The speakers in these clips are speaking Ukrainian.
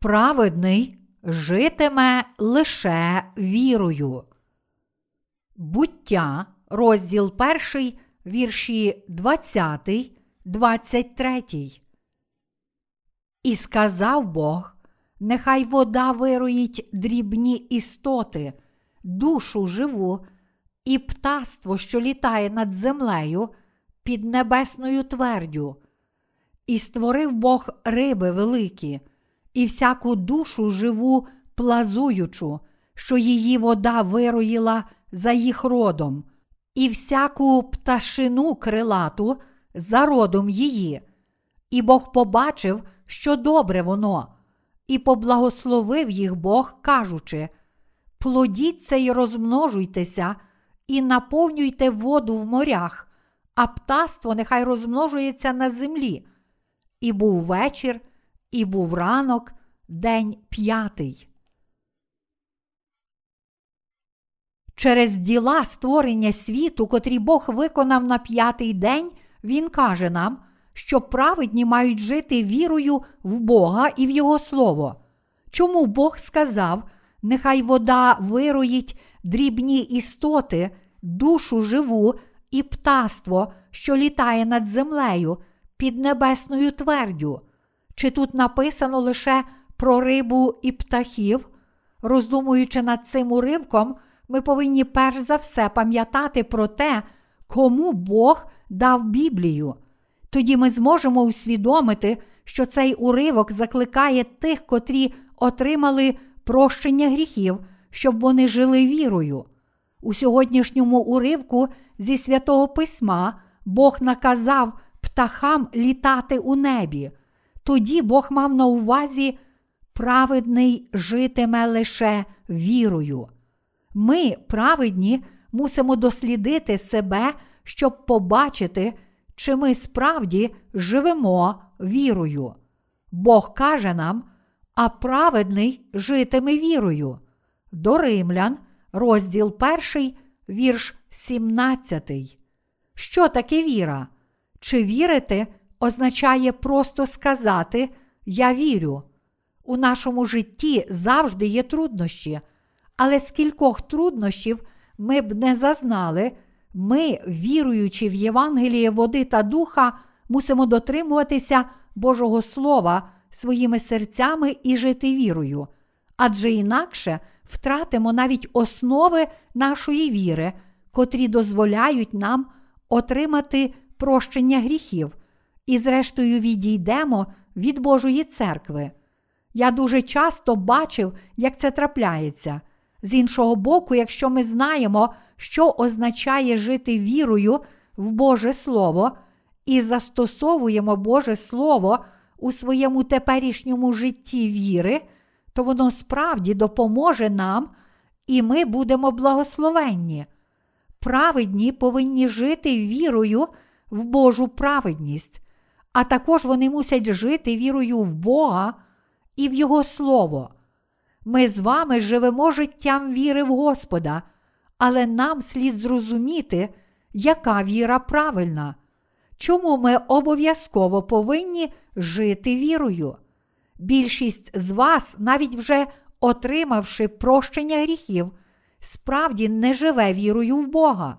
праведний житиме лише вірою. Буття, розділ 1, вірші 20, 23. І сказав Бог: Нехай вода вироїть дрібні істоти, душу живу, і птаство, що літає над землею під небесною твердю. І створив Бог риби великі, і всяку душу живу плазуючу, що її вода вироїла за їх родом, і всяку пташину крилату за родом її. І Бог побачив, що добре воно, і поблагословив їх Бог, кажучи: плодіться й розмножуйтеся, і наповнюйте воду в морях, а птаство нехай розмножується на землі. І був вечір, і був ранок, день п'ятий. Через діла створення світу, котрі Бог виконав на п'ятий день, Він каже нам, що праведні мають жити вірою в Бога і в Його Слово. Чому Бог сказав, нехай вода вироїть дрібні істоти, душу живу і птаство, що літає над землею під небесною твердю? Чи тут написано лише про рибу і птахів? Роздумуючи над цим уривком, ми повинні перш за все пам'ятати про те, кому Бог дав Біблію. Тоді ми зможемо усвідомити, що цей уривок закликає тих, котрі отримали прощення гріхів, щоб вони жили вірою. У сьогоднішньому уривку зі святого Письма Бог наказав птахам літати у небі. Тоді Бог мав на увазі праведний житиме лише вірою. Ми, праведні, мусимо дослідити себе, щоб побачити, чи ми справді живемо вірою. Бог каже нам, а праведний житиме вірою. До Римлян, розділ 1, вірш 17. Що таке віра? Чи вірити означає просто сказати Я вірю. У нашому житті завжди є труднощі, але скількох труднощів ми б не зазнали, ми, віруючи в Євангеліє води та духа, мусимо дотримуватися Божого Слова своїми серцями і жити вірою, адже інакше втратимо навіть основи нашої віри, котрі дозволяють нам отримати прощення гріхів, і, зрештою, відійдемо від Божої церкви. Я дуже часто бачив, як це трапляється. З іншого боку, якщо ми знаємо, що означає жити вірою в Боже Слово, і застосовуємо Боже Слово у своєму теперішньому житті віри, то воно справді допоможе нам, і ми будемо благословенні. Праведні повинні жити вірою в Божу праведність, а також вони мусять жити вірою в Бога і в Його Слово. Ми з вами живемо життям віри в Господа, але нам слід зрозуміти, яка віра правильна. Чому ми обов'язково повинні жити вірою? Більшість з вас, навіть вже отримавши прощення гріхів, справді не живе вірою в Бога.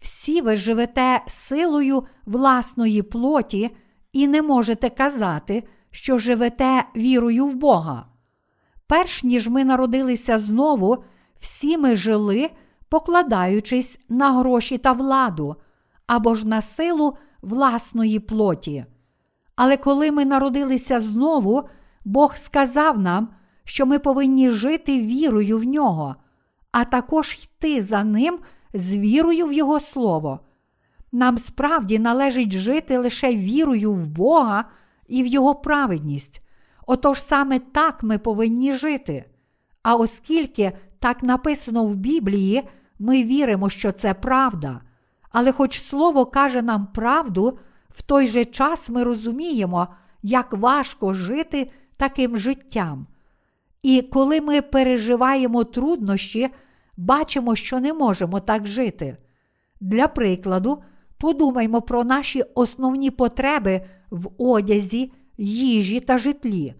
Всі ви живете силою власної плоті і не можете казати, що живете вірою в Бога. Перш ніж ми народилися знову, всі ми жили, покладаючись на гроші та владу або ж на силу власної плоті. Але коли ми народилися знову, Бог сказав нам, що ми повинні жити вірою в нього, а також йти за ним з вірою в Його Слово. Нам справді належить жити лише вірою в Бога і в Його праведність. Отож саме так ми повинні жити. А оскільки так написано в Біблії, ми віримо, що це правда. Але хоч Слово каже нам правду, в той же час ми розуміємо, як важко жити таким життям. І коли ми переживаємо труднощі, бачимо, що не можемо так жити. Для прикладу, подумаймо про наші основні потреби в одязі, їжі та житлі.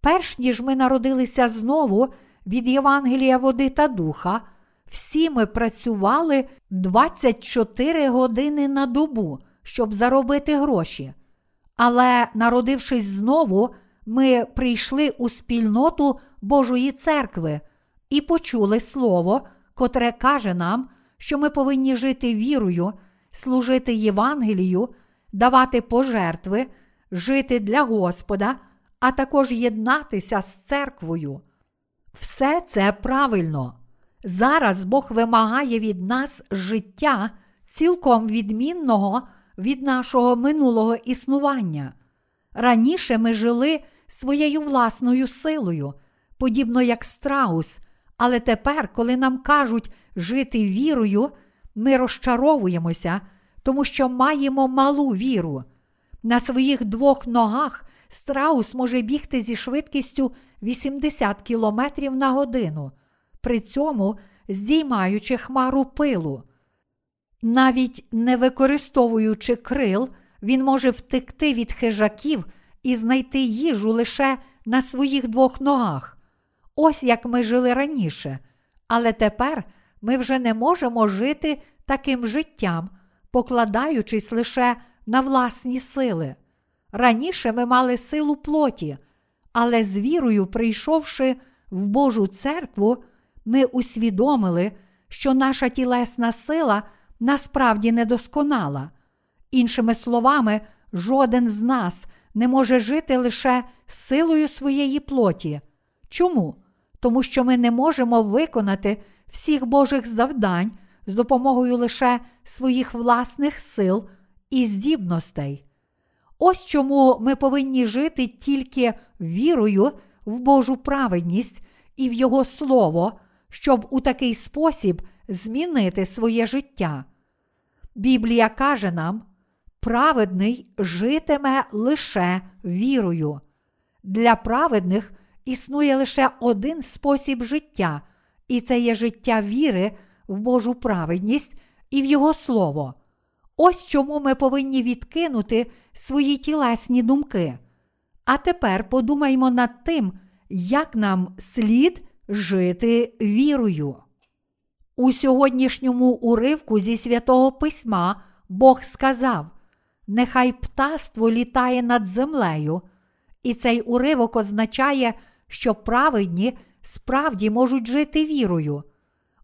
Перш ніж ми народилися знову від Євангелія води та духа, всі ми працювали 24 години на добу, щоб заробити гроші. Але, народившись знову, ми прийшли у спільноту Божої церкви і почули Слово, котре каже нам, що ми повинні жити вірою, служити Євангелію, давати пожертви, жити для Господа, а також єднатися з церквою. Все це правильно. Зараз Бог вимагає від нас життя цілком відмінного від нашого минулого існування. Раніше ми жили своєю власною силою, подібно як страус, але тепер, коли нам кажуть жити вірою, ми розчаровуємося, тому що маємо малу віру. На своїх двох ногах страус може бігти зі швидкістю 80 км на годину, при цьому здіймаючи хмару пилу. Навіть не використовуючи крил, він може втекти від хижаків і знайти їжу лише на своїх двох ногах. Ось як ми жили раніше, але тепер ми вже не можемо жити таким життям, покладаючись лише на власні сили. Раніше ми мали силу плоті, але з вірою, прийшовши в Божу церкву, ми усвідомили, що наша тілесна сила насправді недосконала. Іншими словами, жоден з нас не може жити лише силою своєї плоті. Чому? Тому що ми не можемо виконати всіх Божих завдань з допомогою лише своїх власних сил і здібностей. Ось чому ми повинні жити тільки вірою в Божу праведність і в Його Слово, щоб у такий спосіб змінити своє життя. Біблія каже нам, праведний житиме лише вірою. Для праведних існує лише один спосіб життя, і це є життя віри в Божу праведність і в Його Слово. Ось чому ми повинні відкинути свої тілесні думки. А тепер подумаймо над тим, як нам слід жити вірою. У сьогоднішньому уривку зі святого письма Бог сказав: Нехай птаство літає над землею, і цей уривок означає, що праведні справді можуть жити вірою.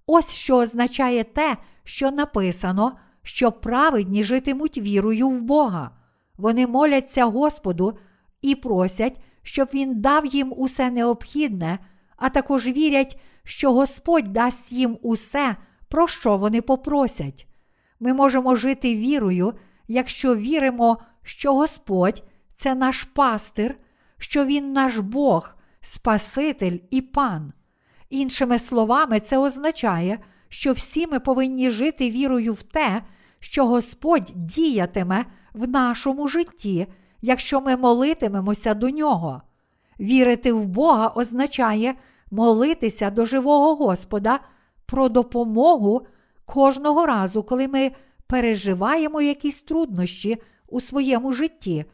Ось що означає те, що написано, що праведні житимуть вірою в Бога. Вони моляться Господу і просять, щоб Він дав їм усе необхідне, а також вірять, що Господь дасть їм усе, про що вони попросять. Ми можемо жити вірою, якщо віримо, що Господь це наш пастир, що Він наш Бог, Спаситель і Пан. Іншими словами, це означає, що всі ми повинні жити вірою в те, що Господь діятиме в нашому житті, якщо ми молитимемося до нього. Вірити в Бога означає молитися до живого Господа про допомогу кожного разу, коли ми переживаємо якісь труднощі у своєму житті,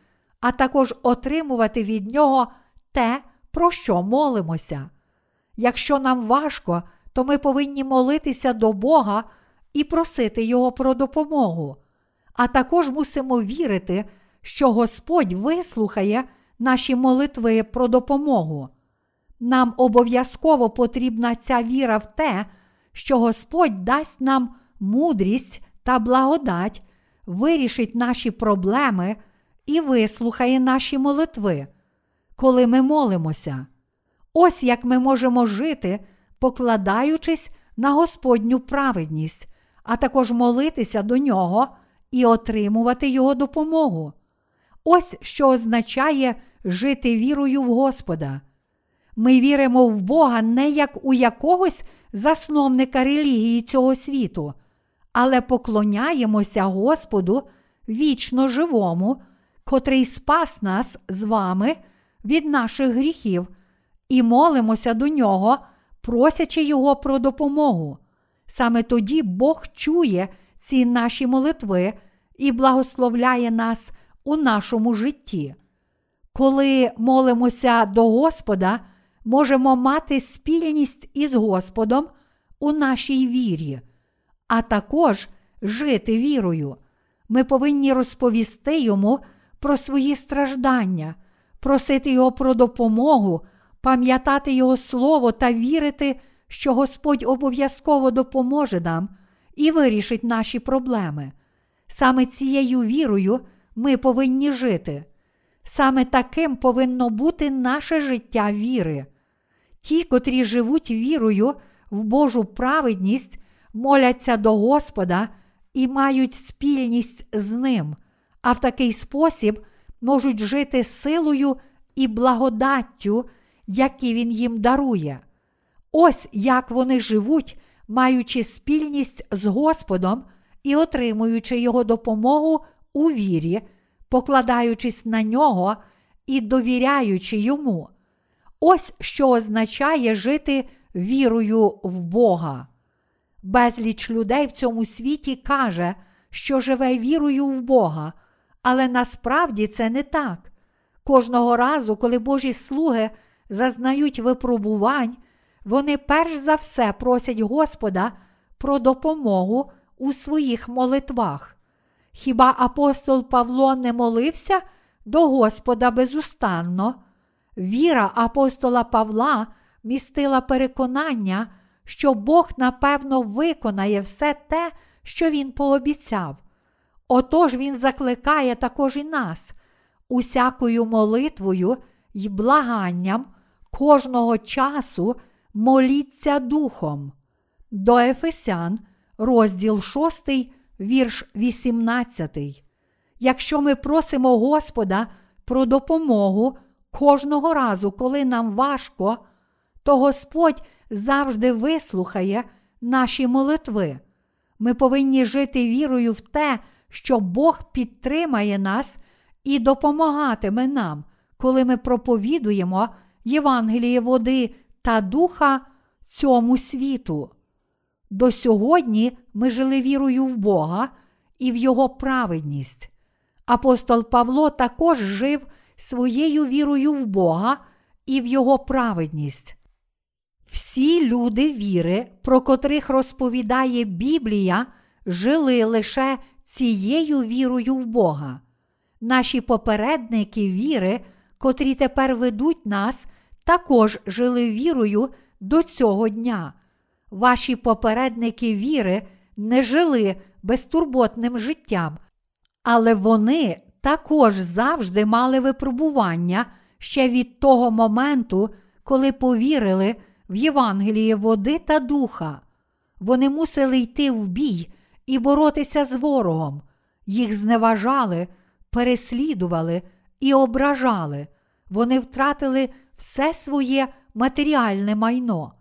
а також отримувати від нього те, про що молимося. Якщо нам важко, то ми повинні молитися до Бога і просити Його про допомогу. А також мусимо вірити, що Господь вислухає наші молитви про допомогу. Нам обов'язково потрібна ця віра в те, що Господь дасть нам мудрість та благодать, вирішить наші проблеми і вислухає наші молитви, коли ми молимося. Ось як ми можемо жити, покладаючись на Господню праведність, а також молитися до нього і отримувати Його допомогу. Ось що означає жити вірою в Господа. Ми віримо в Бога не як у якогось засновника релігії цього світу, але поклоняємося Господу вічно живому, котрий спас нас з вами від наших гріхів, і молимося до нього, просячи Його про допомогу. Саме тоді Бог чує ці наші молитви і благословляє нас у нашому житті. Коли молимося до Господа, можемо мати спільність із Господом у нашій вірі, а також жити вірою. Ми повинні розповісти йому про свої страждання, просити Його про допомогу, пам'ятати Його Слово та вірити, що Господь обов'язково допоможе нам і вирішить наші проблеми. Саме цією вірою ми повинні жити. Саме таким повинно бути наше життя віри. Ті, котрі живуть вірою в Божу праведність, моляться до Господа і мають спільність з Ним, а в такий спосіб можуть жити силою і благодаттю, які Він їм дарує. Ось як вони живуть, маючи спільність з Господом і отримуючи Його допомогу у вірі, покладаючись на нього і довіряючи йому. Ось що означає жити вірою в Бога. Безліч людей в цьому світі каже, що живе вірою в Бога, але насправді це не так. Кожного разу, коли Божі слуги зазнають випробувань, вони перш за все просять Господа про допомогу у своїх молитвах. Хіба апостол Павло не молився до Господа безустанно? Віра апостола Павла містила переконання, що Бог напевно виконає все те, що він пообіцяв. Отож він закликає також і нас, усякою молитвою й благанням кожного часу моліться Духом. До Ефесян, розділ 6, вірш 18. Якщо ми просимо Господа про допомогу кожного разу, коли нам важко, то Господь завжди вислухає наші молитви. Ми повинні жити вірою в те, що Бог підтримає нас і допомагатиме нам, коли ми проповідуємо Євангеліє води та духа цьому світу. До сьогодні ми жили вірою в Бога і в Його праведність. Апостол Павло також жив своєю вірою в Бога і в Його праведність. Всі люди віри, про котрих розповідає Біблія, жили лише цією вірою в Бога. Наші попередники віри, котрі тепер ведуть нас, також жили вірою до цього дня. Ваші попередники віри не жили безтурботним життям, але вони також завжди мали випробування ще від того моменту, коли повірили в Євангеліє води та духа. Вони мусили йти в бій і боротися з ворогом. Їх зневажали, переслідували і ображали. Вони втратили все своє матеріальне майно.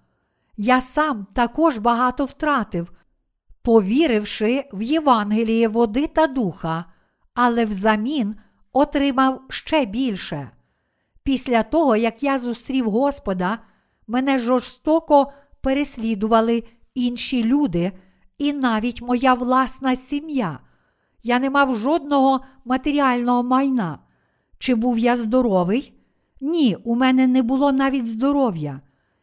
Я сам також багато втратив, повіривши в Євангеліє води та духа, але взамін отримав ще більше. Після того, як я зустрів Господа, мене жорстоко переслідували інші люди і навіть моя власна сім'я. Я не мав жодного матеріального майна. Чи був я здоровий? Ні, у мене не було навіть здоров'я.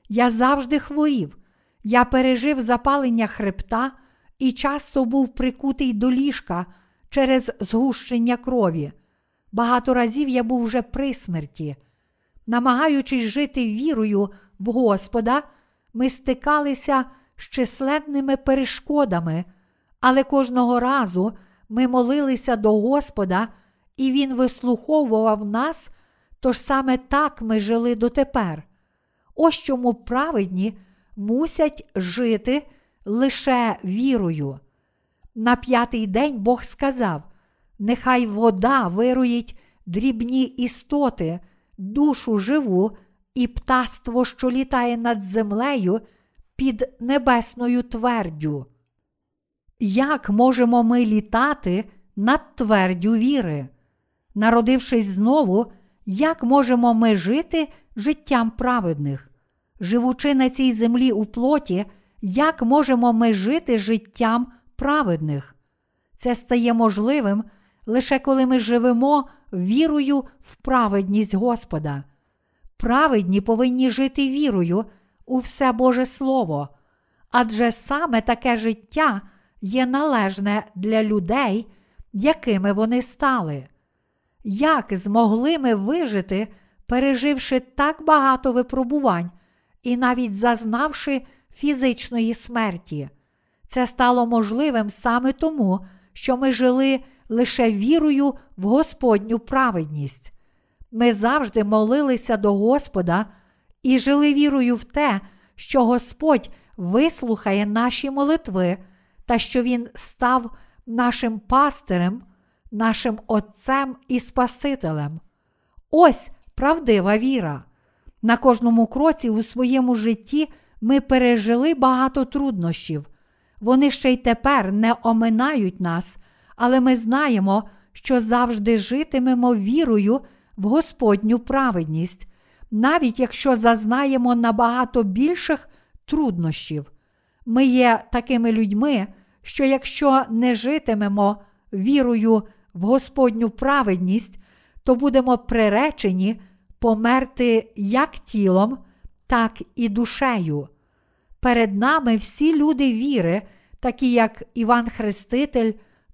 Я завжди хворів. Я пережив запалення хребта і часто був прикутий до ліжка через згущення крові. Багато разів я був вже при смерті. Намагаючись жити вірою в Господа, ми стикалися з численними перешкодами, але кожного разу ми молилися до Господа, і Він вислуховував нас, тож саме так ми жили дотепер. Ось чому праведні мусять жити лише вірою. На п'ятий день Бог сказав: Нехай вода вируїть дрібні істоти, душу живу і птаство, що літає над землею під небесною твердю. Як можемо ми літати над твердю віри? Народившись знову, як можемо ми жити життям праведних? Живучи на цій землі у плоті, як можемо ми жити життям праведних? Це стає можливим лише коли ми живемо вірою в праведність Господа. Праведні повинні жити вірою у все Боже Слово, адже саме таке життя є належне для людей, якими вони стали. Як змогли ми вижити, переживши так багато випробувань і навіть зазнавши фізичної смерті? Це стало можливим саме тому, що ми жили лише вірою в Господню праведність. Ми завжди молилися до Господа і жили вірою в те, що Господь вислухає наші молитви та що Він став нашим пастирем, нашим Отцем і Спасителем. Ось правдива віра. На кожному кроці у своєму житті ми пережили багато труднощів. Вони ще й тепер не оминають нас, але ми знаємо, що завжди житимемо вірою в Господню праведність, навіть якщо зазнаємо набагато більших труднощів. Ми є такими людьми, що якщо не житимемо вірою в Господню праведність, то будемо приречені померти як тілом, так і душею. Перед нами всі люди віри, такі як Іван Хреститель,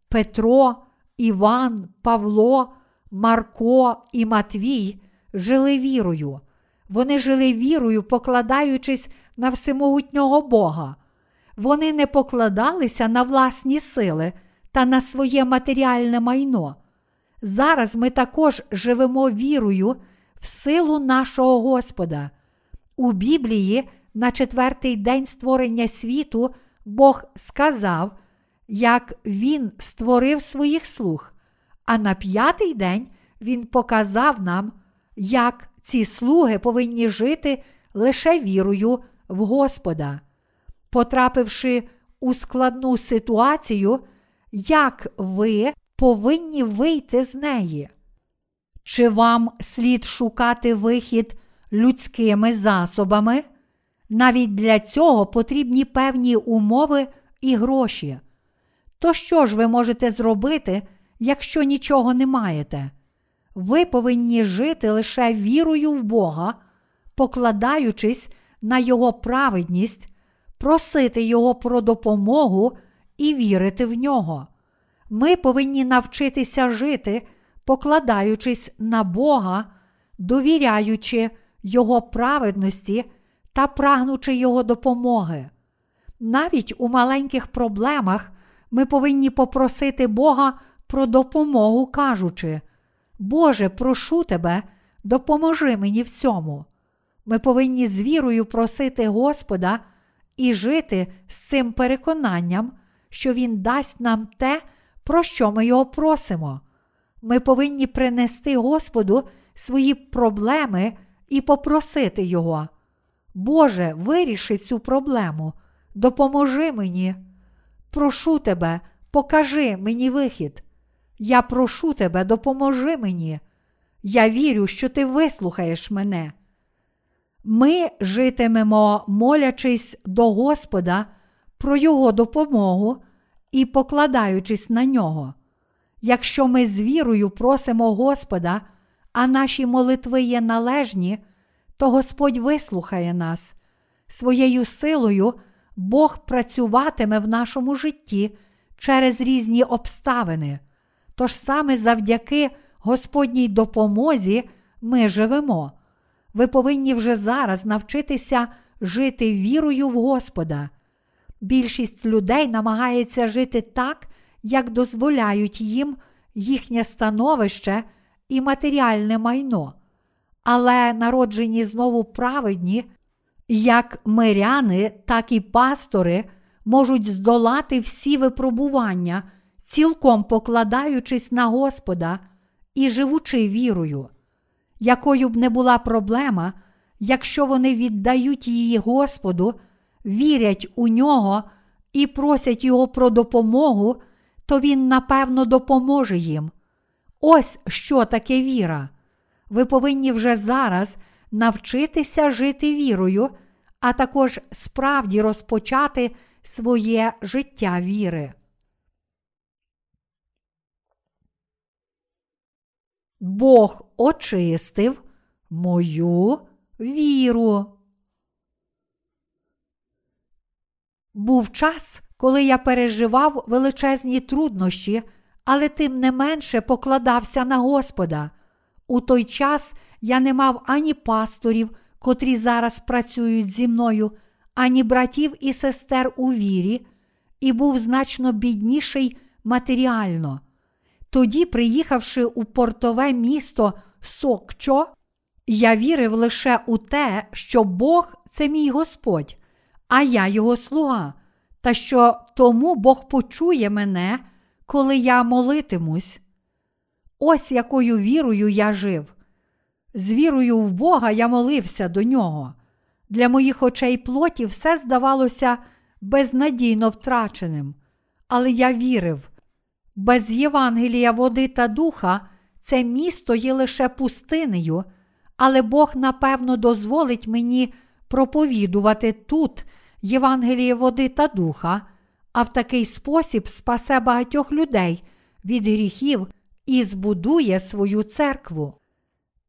Петро, Іван, Павло, Марко і Матвій, жили вірою. Вони жили вірою, покладаючись на всемогутнього Бога. Вони не покладалися на власні сили та на своє матеріальне майно. Зараз ми також живемо вірою в силу нашого Господа. У Біблії на четвертий день створення світу Бог сказав, як Він створив своїх слуг, а на п'ятий день Він показав нам, як ці слуги повинні жити лише вірою в Господа. Потрапивши у складну ситуацію, як ви повинні вийти з неї? Чи вам слід шукати вихід людськими засобами? Навіть для цього потрібні певні умови і гроші. То що ж ви можете зробити, якщо нічого не маєте? Ви повинні жити лише вірою в Бога, покладаючись на Його праведність, просити Його про допомогу і вірити в нього. Ми повинні навчитися жити, покладаючись на Бога, довіряючи Його праведності та прагнучи Його допомоги. Навіть у маленьких проблемах ми повинні попросити Бога про допомогу, кажучи, Боже, прошу тебе, допоможи мені в цьому. Ми повинні з вірою просити Господа і жити з цим переконанням, що Він дасть нам те, про що ми його просимо. Ми повинні принести Господу свої проблеми і попросити Його. Боже, виріши цю проблему, допоможи мені. Прошу тебе, покажи мені вихід. Я прошу тебе, допоможи мені. Я вірю, що ти вислухаєш мене. Ми житимемо, молячись до Господа про Його допомогу і покладаючись на нього. Якщо ми з вірою просимо Господа, а наші молитви є належні, то Господь вислухає нас. Своєю силою Бог працюватиме в нашому житті через різні обставини. Тож саме завдяки Господній допомозі ми живемо. Ви повинні вже зараз навчитися жити вірою в Господа. Більшість людей намагається жити так, як дозволяють їм їхнє становище і матеріальне майно. Але народжені знову праведні, як миряни, так і пастори можуть здолати всі випробування, цілком покладаючись на Господа і живучи вірою. Якою б не була проблема, якщо вони віддають її Господу, вірять у нього і просять Його про допомогу, то Він напевно допоможе їм. Ось що таке віра. Ви повинні вже зараз навчитися жити вірою, а також справді розпочати своє життя віри. Бог очистив мою віру. Був час, коли я переживав величезні труднощі, але тим не менше покладався на Господа. У той час я не мав ані пасторів, котрі зараз працюють зі мною, ані братів і сестер у вірі, і був значно бідніший матеріально. Тоді, приїхавши у портове місто Сокчо, я вірив лише у те, що Бог це мій Господь, а я його слуга, та що тому Бог почує мене, коли я молитимусь. Ось якою вірою я жив. З вірою в Бога я молився до нього. Для моїх очей плоті все здавалося безнадійно втраченим, але я вірив. Без Євангелія води та духа це місто є лише пустинею, але Бог напевно дозволить мені проповідувати тут Євангеліє води та духа, а в такий спосіб спасе багатьох людей від гріхів і збудує свою церкву.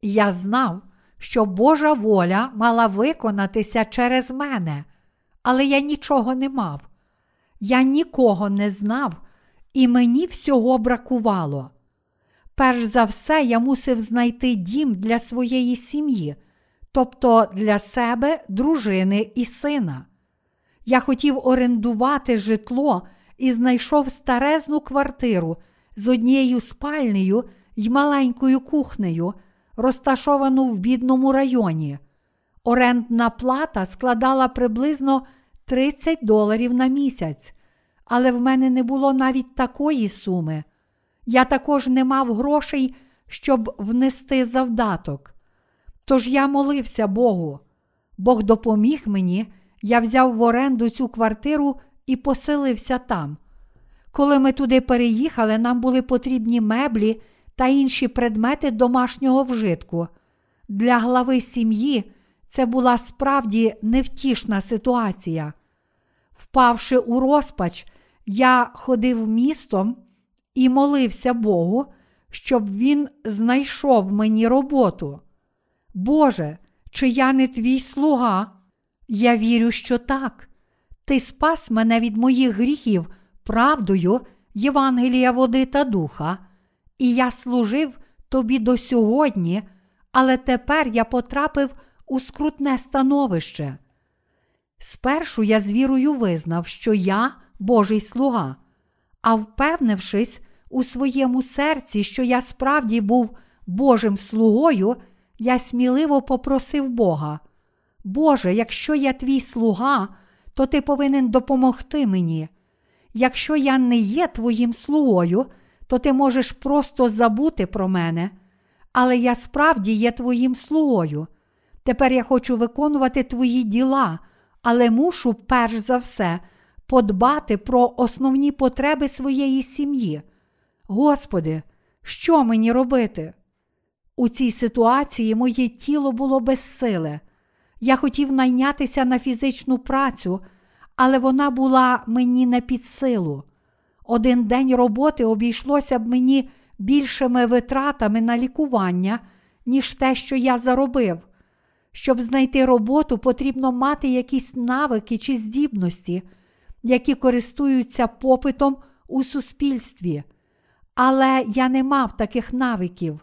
Я знав, що Божа воля мала виконатися через мене, але я нічого не мав. Я нікого не знав, і мені всього бракувало. Перш за все, я мусив знайти дім для своєї сім'ї, тобто для себе, дружини і сина. Я хотів орендувати житло і знайшов старезну квартиру з однією спальнею й маленькою кухнею, розташовану в бідному районі. Орендна плата складала приблизно 30 доларів на місяць, але в мене не було навіть такої суми. Я також не мав грошей, щоб внести завдаток. Тож я молився Богу. Бог допоміг мені, я взяв в оренду цю квартиру і поселився там. Коли ми туди переїхали, нам були потрібні меблі та інші предмети домашнього вжитку. Для глави сім'ї це була справді невтішна ситуація. Впавши у розпач, я ходив містом і молився Богу, щоб він знайшов мені роботу. Боже, чи я не твій слуга? Я вірю, що так. Ти спас мене від моїх гріхів правдою Євангелія води та духа, і я служив тобі до сьогодні, але тепер я потрапив у скрутне становище. Спершу я з вірою визнав, що я Божий слуга, а впевнившись у своєму серці, що я справді був Божим слугою, я сміливо попросив Бога. Боже, якщо я твій слуга, то ти повинен допомогти мені. Якщо я не є твоїм слугою, то ти можеш просто забути про мене, але я справді є твоїм слугою. Тепер я хочу виконувати твої діла, але мушу перш за все подбати про основні потреби своєї сім'ї. Господи, що мені робити? У цій ситуації моє тіло було безсиле. Я хотів найнятися на фізичну працю, але вона була мені не під силу. Один день роботи обійшлося б мені більшими витратами на лікування, ніж те, що я заробив. Щоб знайти роботу, потрібно мати якісь навики чи здібності, які користуються попитом у суспільстві. Але я не мав таких навиків.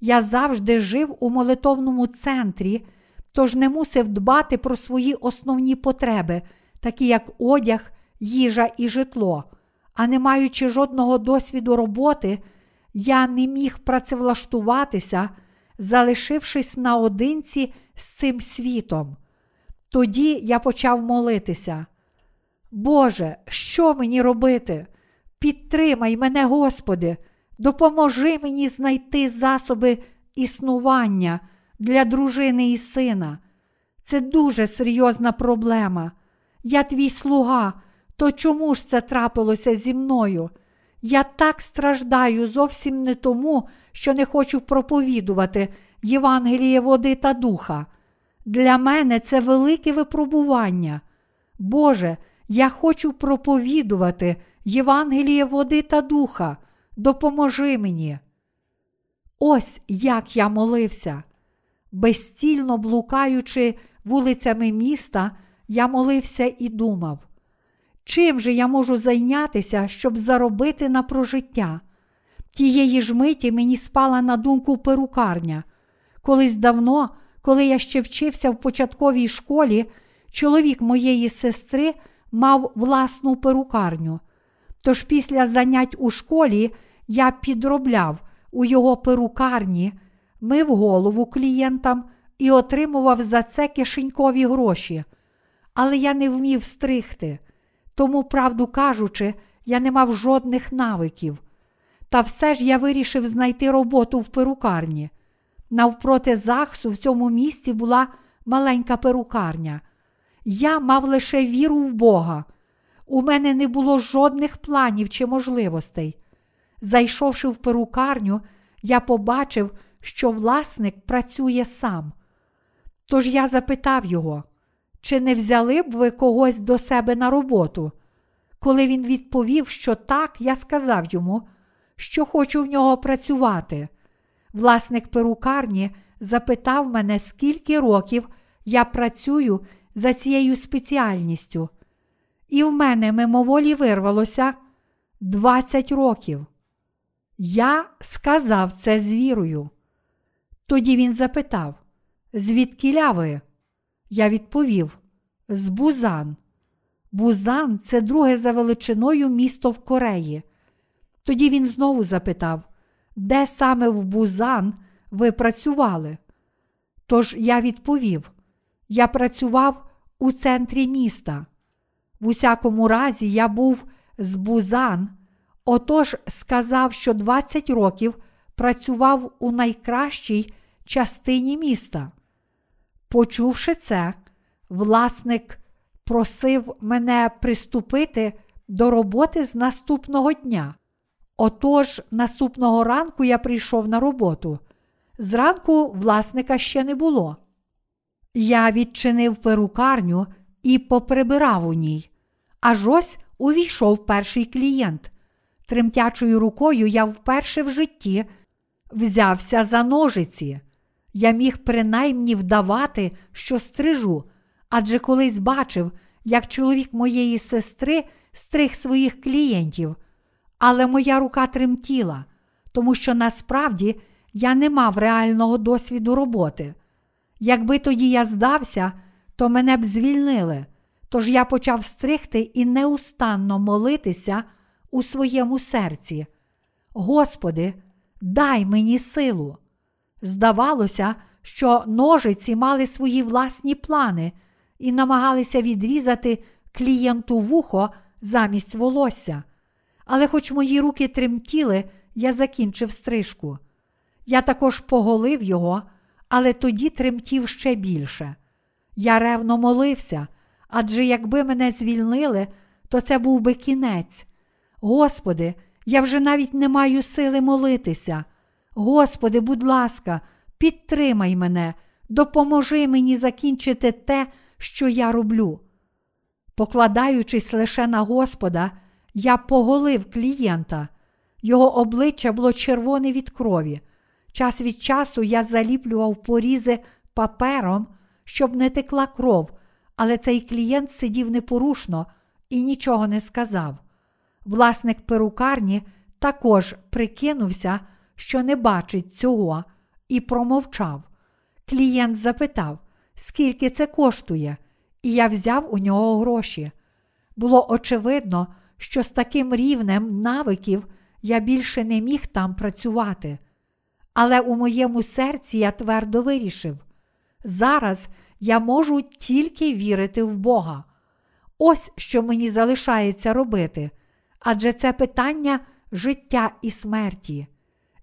Я завжди жив у молитовному центрі, тож не мусив дбати про свої основні потреби, такі як одяг, їжа і житло. А не маючи жодного досвіду роботи, я не міг працевлаштуватися, залишившись наодинці з цим світом. Тоді я почав молитися. Боже, що мені робити? Підтримай мене, Господи, допоможи мені знайти засоби існування для дружини і сина. Це дуже серйозна проблема. Я твій слуга, то чому ж це трапилося зі мною? Я так страждаю зовсім не тому, що не хочу проповідувати Євангеліє води та духа. Для мене це велике випробування. Боже, я хочу проповідувати Євангеліє води та духа. Допоможи мені. Ось як я молився. Безцільно блукаючи вулицями міста, я молився і думав, чим же я можу зайнятися, щоб заробити на прожиття? Тієї ж миті мені спала на думку перукарня. Колись давно, коли я ще вчився в початковій школі, чоловік моєї сестри мав власну перукарню. Тож після занять у школі я підробляв у його перукарні, мив голову клієнтам і отримував за це кишенькові гроші. Але я не вмів стригти, тому, правду кажучи, я не мав жодних навиків. Та все ж я вирішив знайти роботу в перукарні. Навпроти Захсу в цьому місці була маленька перукарня. Я мав лише віру в Бога. У мене не було жодних планів чи можливостей. Зайшовши в перукарню, я побачив, що власник працює сам. Тож я запитав його, чи не взяли б ви когось до себе на роботу? Коли він відповів, що так, я сказав йому, що хочу в нього працювати. Власник перукарні запитав мене, скільки років я працюю за цією спеціальністю. І в мене мимоволі вирвалося 20 років. Я сказав це з вірою. Тоді він запитав, звідки ви? Я відповів: з Бузан. Бузан це друге за величиною місто в Кореї. Тоді він знову запитав, де саме в Бузан ви працювали? Тож я відповів: я працював у центрі міста. В усякому разі, я був з Бузан, отож сказав, що 20 років працював у найкращій частині міста. Почувши це, власник просив мене приступити до роботи з наступного дня. Отож, наступного ранку я прийшов на роботу. Зранку власника ще не було. Я відчинив перукарню і поприбирав у ній. Аж ось увійшов перший клієнт. Тремтячою рукою я вперше в житті взявся за ножиці. Я міг принаймні вдавати, що стрижу, адже колись бачив, як чоловік моєї сестри стриг своїх клієнтів. Але моя рука тремтіла, тому що насправді я не мав реального досвіду роботи. Якби тоді я здався, то мене б звільнили. Тож я почав стригти і неустанно молитися у своєму серці. Господи, дай мені силу. Здавалося, що ножиці мали свої власні плани і намагалися відрізати клієнту вухо замість волосся. Але, хоч мої руки тремтіли, я закінчив стрижку. Я також поголив його, але тоді тремтів ще більше. Я ревно молився, адже якби мене звільнили, то це був би кінець. Господи, я вже навіть не маю сили молитися. Господи, будь ласка, підтримай мене, допоможи мені закінчити те, що я роблю. Покладаючись лише на Господа, я поголив клієнта. Його обличчя було червоне від крові. Час від часу я заліплював порізи папером, щоб не текла кров, але цей клієнт сидів непорушно і нічого не сказав. Власник перукарні також прикинувся, що не бачить цього, і промовчав. Клієнт запитав, скільки це коштує, і я взяв у нього гроші. Було очевидно, що з таким рівнем навиків я більше не міг там працювати. Але у моєму серці я твердо вирішив: зараз я можу тільки вірити в Бога. Ось що мені залишається робити, адже це питання життя і смерті.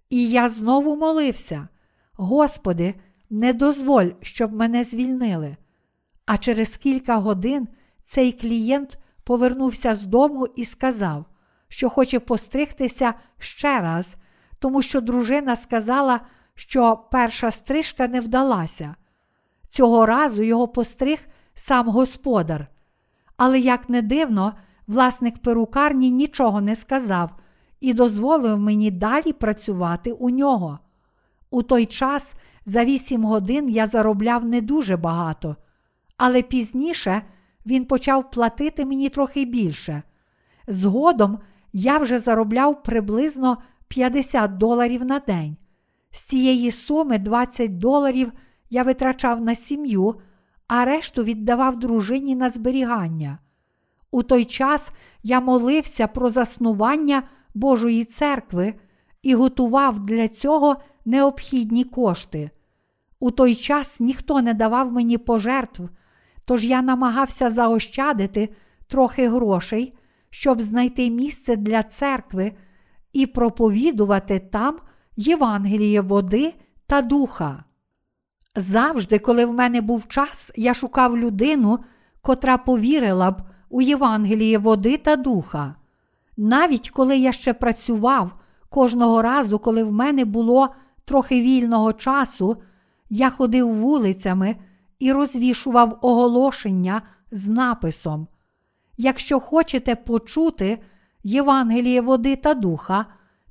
І я знову молився: Господи, не дозволь, щоб мене звільнили. А через кілька годин цей клієнт повернувся з дому і сказав, що хоче постригтися ще раз, тому що дружина сказала, що перша стрижка не вдалася. Цього разу його постриг сам господар. Але, як не дивно, власник перукарні нічого не сказав і дозволив мені далі працювати у нього. У той час за вісім годин я заробляв не дуже багато, але пізніше він почав платити мені трохи більше. Згодом я вже заробляв приблизно 50 доларів на день. З цієї суми 20 доларів я витрачав на сім'ю, а решту віддавав дружині на зберігання. У той час я молився про заснування Божої церкви і готував для цього необхідні кошти. У той час ніхто не давав мені пожертв, тож я намагався заощадити трохи грошей, щоб знайти місце для церкви і проповідувати там Євангеліє води та духа. Завжди, коли в мене був час, я шукав людину, котра повірила б у Євангеліє води та духа. Навіть коли я ще працював кожного разу, коли в мене було трохи вільного часу, я ходив вулицями і розвішував оголошення з написом. Якщо хочете почути Євангеліє води та духа,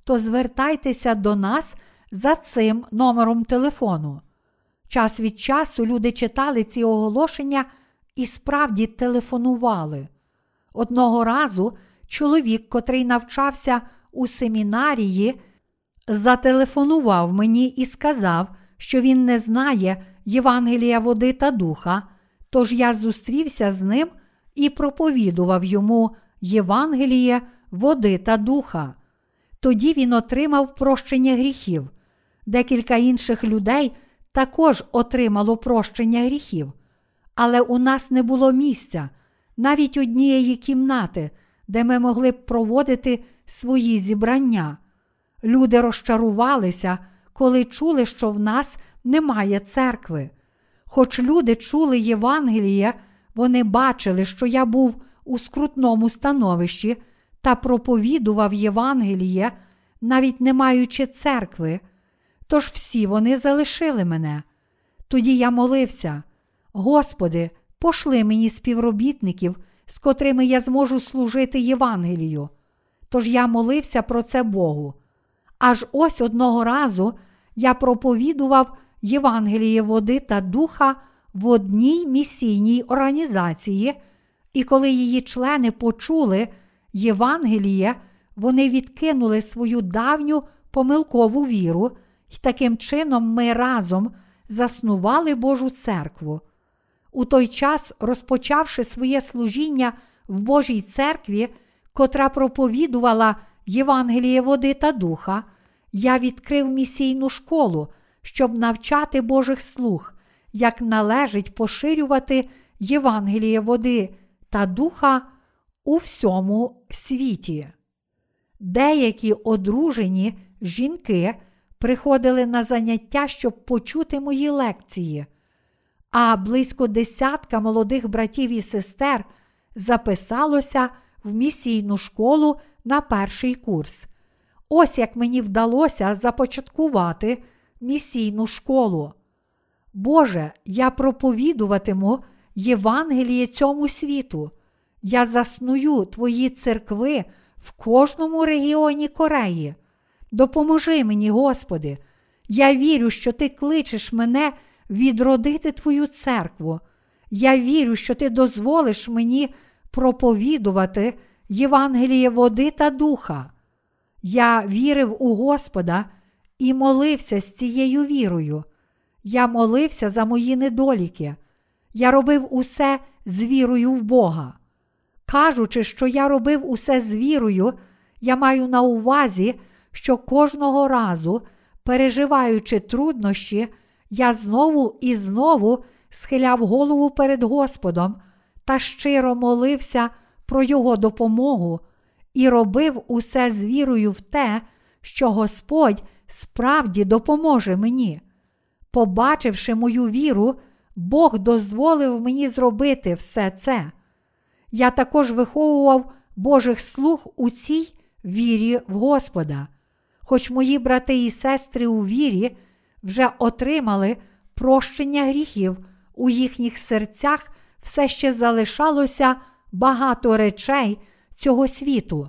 то звертайтеся до нас за цим номером телефону. Час від часу люди читали ці оголошення і справді телефонували. Одного разу чоловік, котрий навчався у семінарії, зателефонував мені і сказав, що він не знає Євангелія води та духа, тож я зустрівся з ним і проповідував йому Євангеліє води та духа. Тоді він отримав прощення гріхів. Декілька інших людей також отримало прощення гріхів, але у нас не було місця, навіть однієї кімнати, де ми могли б проводити свої зібрання. Люди розчарувалися, коли чули, що в нас немає церкви. Хоч люди чули Євангеліє, вони бачили, що я був у скрутному становищі та проповідував Євангеліє, навіть не маючи церкви. Тож всі вони залишили мене. Тоді я молився, Господи, пошли мені співробітників, з котрими я зможу служити Євангелію. Тож я молився про це Богу. Аж ось одного разу я проповідував Євангеліє води та духа в одній місійній організації, і коли її члени почули Євангеліє, вони відкинули свою давню помилкову віру, і таким чином ми разом заснували Божу церкву. У той час, розпочавши своє служіння в Божій церкві, котра проповідувала Євангеліє води та духа, я відкрив місійну школу, щоб навчати Божих слуг, як належить поширювати Євангеліє води та духа у всьому світі. Деякі одружені жінки приходили на заняття, щоб почути мої лекції, а близько десятка молодих братів і сестер записалося в місійну школу на перший курс. Ось як мені вдалося започаткувати місійну школу. Боже, я проповідуватиму Євангеліє цьому світу. Я засную твої церкви в кожному регіоні Кореї. Допоможи мені, Господи. Я вірю, що Ти кличеш мене відродити Твою церкву. Я вірю, що Ти дозволиш мені проповідувати Євангеліє води та духа. Я вірив у Господа і молився з цією вірою. Я молився за мої недоліки. Я робив усе з вірою в Бога. Кажучи, що я робив усе з вірою, я маю на увазі, що кожного разу, переживаючи труднощі, я знову і знову схиляв голову перед Господом та щиро молився про Його допомогу і робив усе з вірою в те, що Господь справді допоможе мені. Побачивши мою віру, Бог дозволив мені зробити все це. Я також виховував Божих слуг у цій вірі в Господа. Хоч мої брати і сестри у вірі вже отримали прощення гріхів, у їхніх серцях все ще залишалося багато речей цього світу.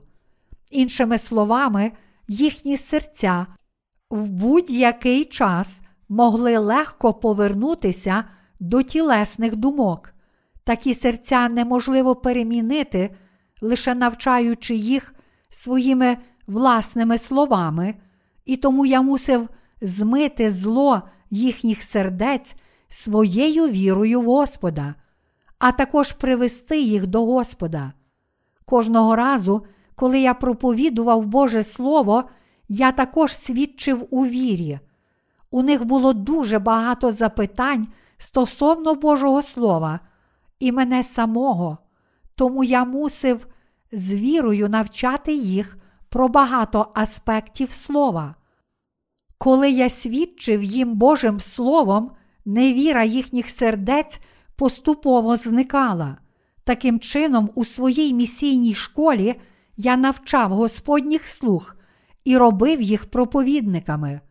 Іншими словами, їхні серця в будь-який час могли легко повернутися до тілесних думок. Такі серця неможливо перемінити, лише навчаючи їх своїми власними словами, і тому я мусив змити зло їхніх сердець своєю вірою в Господа, а також привести їх до Господа. Кожного разу, коли я проповідував Боже Слово, я також свідчив у вірі. У них було дуже багато запитань стосовно Божого Слова і мене самого, тому я мусив з вірою навчати їх про багато аспектів слова. Коли я свідчив їм Божим Словом, невіра їхніх сердець поступово зникала. Таким чином, у своїй місійній школі я навчав Господніх слух і робив їх проповідниками.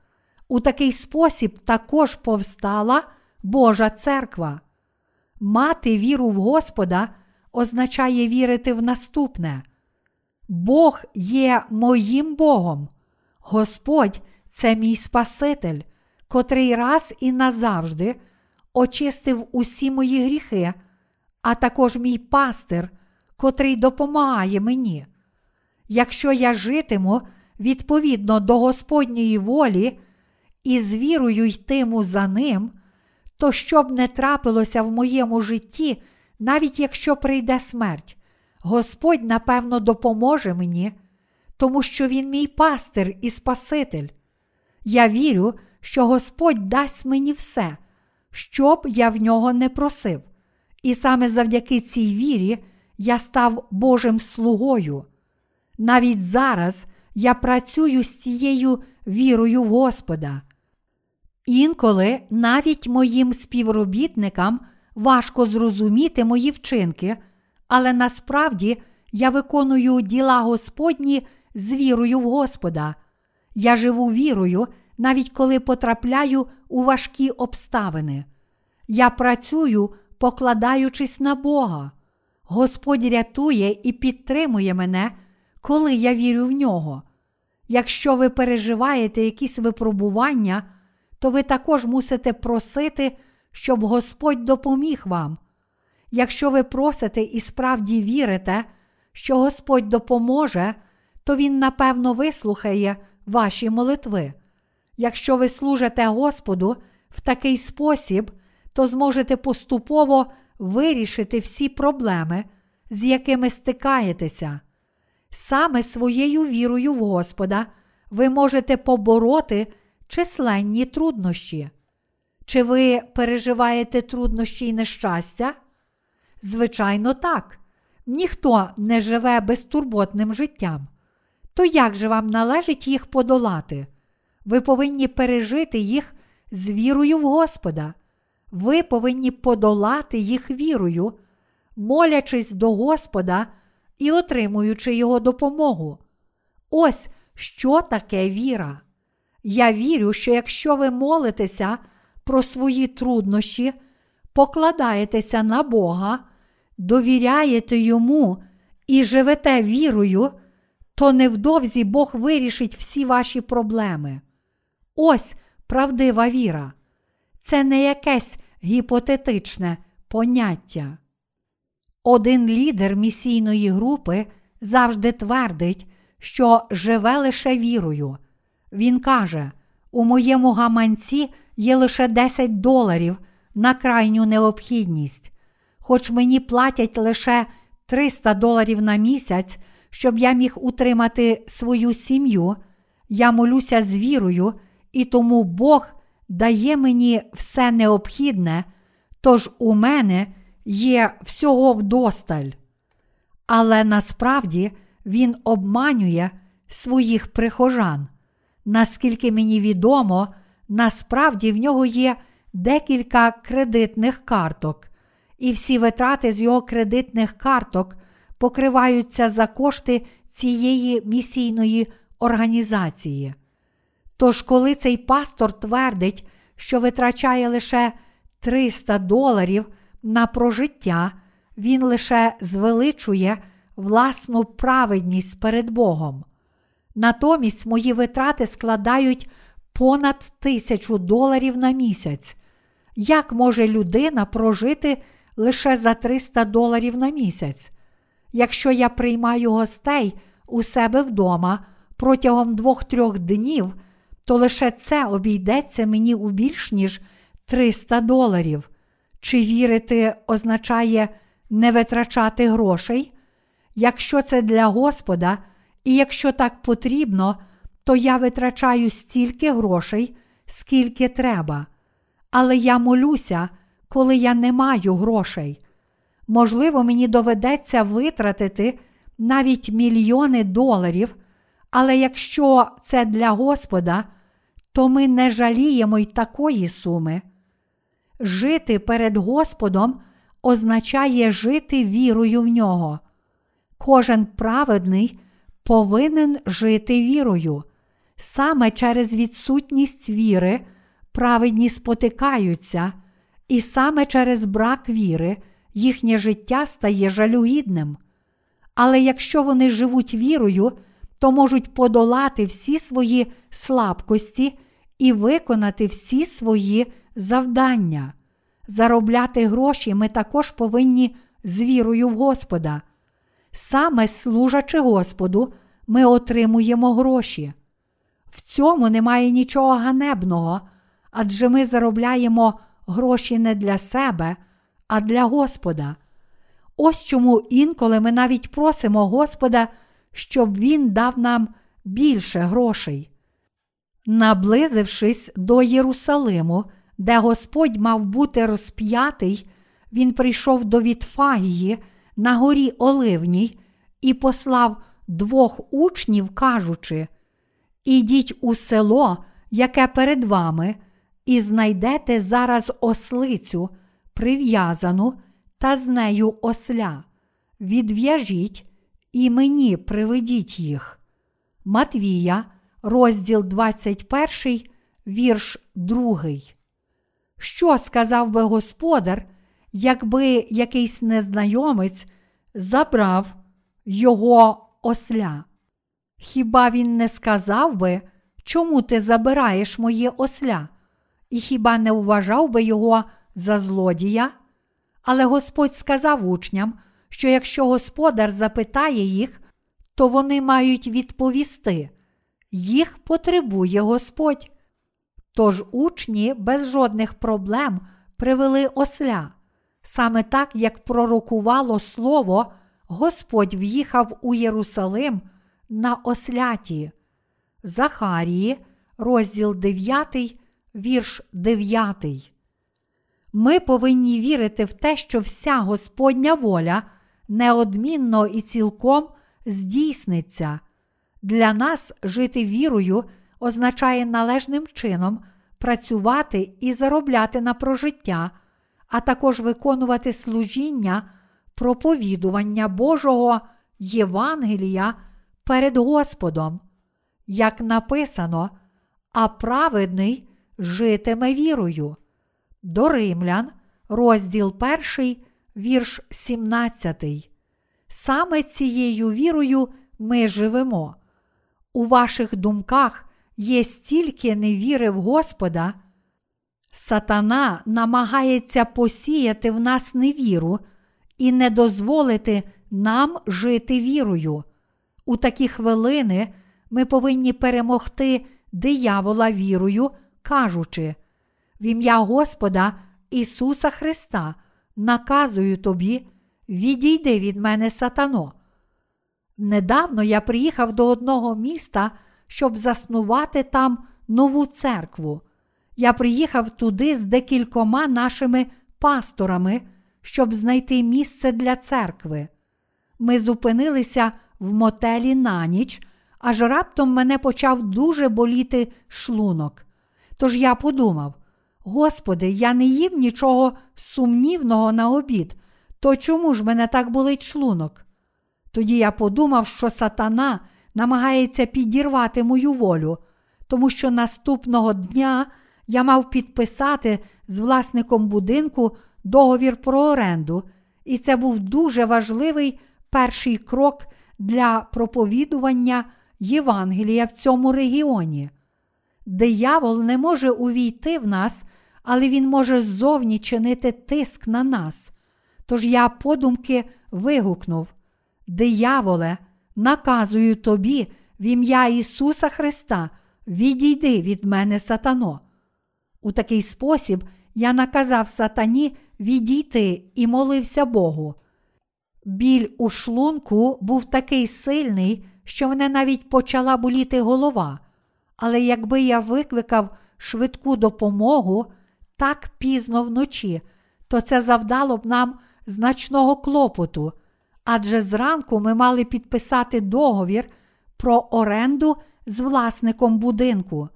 У такий спосіб також повстала Божа церква. Мати віру в Господа означає вірити в наступне. Бог є моїм Богом. Господь це мій Спаситель, котрий раз і назавжди очистив усі мої гріхи, а також мій пастир, котрий допомагає мені. Якщо я житиму відповідно до Господньої волі і з вірою йтиму за ним, то що б не трапилося в моєму житті, навіть якщо прийде смерть, Господь, напевно, допоможе мені, тому що Він мій пастир і Спаситель. Я вірю, що Господь дасть мені все, що б я в нього не просив, і саме завдяки цій вірі я став Божим слугою. Навіть зараз я працюю з цією вірою в Господа. Інколи навіть моїм співробітникам важко зрозуміти мої вчинки, але насправді я виконую діла Господні з вірою в Господа. Я живу вірою, навіть коли потрапляю у важкі обставини. Я працюю, покладаючись на Бога. Господь рятує і підтримує мене, коли я вірю в нього. Якщо ви переживаєте якісь випробування, то ви також мусите просити, щоб Господь допоміг вам. Якщо ви просите і справді вірите, що Господь допоможе, то Він напевно вислухає ваші молитви. Якщо ви служите Господу в такий спосіб, то зможете поступово вирішити всі проблеми, з якими стикаєтеся. Саме своєю вірою в Господа ви можете побороти численні труднощі. Чи ви переживаєте труднощі і нещастя? Звичайно, так. Ніхто не живе безтурботним життям. То як же вам належить їх подолати? Ви повинні пережити їх з вірою в Господа. Ви повинні подолати їх вірою, молячись до Господа і отримуючи Його допомогу. Ось що таке віра. Я вірю, що якщо ви молитеся про свої труднощі, покладаєтеся на Бога, довіряєте йому і живете вірою, то невдовзі Бог вирішить всі ваші проблеми. Ось правдива віра. Це не якесь гіпотетичне поняття. Один лідер місійної групи завжди твердить, що живе лише вірою. Він каже: у моєму гаманці є лише 10 доларів на крайню необхідність, хоч мені платять лише 300 доларів на місяць, щоб я міг утримати свою сім'ю. Я молюся з вірою, і тому Бог дає мені все необхідне, тож у мене є всього вдосталь. Але насправді Він обманює своїх прихожан. Наскільки мені відомо, насправді в нього є декілька кредитних карток, і всі витрати з його кредитних карток покриваються за кошти цієї місійної організації. Тож, коли цей пастор твердить, що витрачає лише 300 доларів на прожиття, він лише звеличує власну праведність перед Богом. Натомість мої витрати складають понад тисячу доларів на місяць. Як може людина прожити лише за 300 доларів на місяць? Якщо я приймаю гостей у себе вдома протягом двох-трьох днів, то лише це обійдеться мені у більш ніж 300 доларів. Чи вірити означає не витрачати грошей? Якщо це для Господа, і якщо так потрібно, то я витрачаю стільки грошей, скільки треба. Але я молюся, коли я не маю грошей. Можливо, мені доведеться витратити навіть мільйони доларів, але якщо це для Господа, то ми не жаліємо й такої суми. Жити перед Господом означає жити вірою в нього. Кожен праведний повинен жити вірою. Саме через відсутність віри праведні спотикаються, і саме через брак віри їхнє життя стає жалюгідним. Але якщо вони живуть вірою, то можуть подолати всі свої слабкості і виконати всі свої завдання. Заробляти гроші ми також повинні з вірою в Господа. Саме служачи Господу, ми отримуємо гроші. В цьому немає нічого ганебного, адже ми заробляємо гроші не для себе, а для Господа. Ось чому інколи ми навіть просимо Господа, щоб Він дав нам більше грошей. Наблизившись до Єрусалиму, де Господь мав бути розп'ятий, Він прийшов до Вітфагії на горі Оливній і послав двох учнів, кажучи: Ідіть у село, яке перед вами, і знайдете зараз ослицю, прив'язану та з нею осля. Відв'яжіть і мені приведіть їх. Матвія, розділ 21, вірш 2. Що сказав би господар, якби якийсь незнайомець забрав його осля? Хіба він не сказав би, чому ти забираєш моє осля? І хіба не вважав би його за злодія? Але Господь сказав учням, що якщо господар запитає їх, то вони мають відповісти. Їх потребує Господь. Тож учні без жодних проблем привели осля. Саме так, як пророкувало слово, Господь в'їхав у Єрусалим на осляті. Захарії, розділ 9, вірш 9. Ми повинні вірити в те, що вся Господня воля неодмінно і цілком здійсниться. Для нас жити вірою означає належним чином працювати і заробляти на прожиття, а також виконувати служіння, проповідування Божого Євангелія перед Господом. Як написано, а праведний житиме вірою. До Римлян, розділ 1, вірш 17. Саме цією вірою ми живемо. У ваших думках є стільки невіри в Господа. Сатана намагається посіяти в нас невіру і не дозволити нам жити вірою. У такі хвилини ми повинні перемогти диявола вірою, кажучи, в ім'я Господа Ісуса Христа наказую тобі, відійди від мене сатано. Недавно я приїхав до одного міста, щоб заснувати там нову церкву. Я приїхав туди з декількома нашими пасторами, щоб знайти місце для церкви. Ми зупинилися в мотелі на ніч, аж раптом мене почав дуже боліти шлунок. Тож я подумав: Господи, я не їв нічого сумнівного на обід, то чому ж мене так болить шлунок? Тоді я подумав, що сатана намагається підірвати мою волю, тому що наступного дня я мав підписати з власником будинку договір про оренду, і це був дуже важливий перший крок для проповідування Євангелія в цьому регіоні. диявол не може увійти в нас, але він може ззовні чинити тиск на нас. Тож я подумки вигукнув: Дияволе, наказую тобі в ім'я Ісуса Христа, відійди від мене, сатано. У такий спосіб я наказав сатані відійти і молився Богу. Біль у шлунку був такий сильний, що мене навіть почала боліти голова. Але якби я викликав швидку допомогу так пізно вночі, то це завдало б нам значного клопоту, адже зранку ми мали підписати договір про оренду з власником будинку.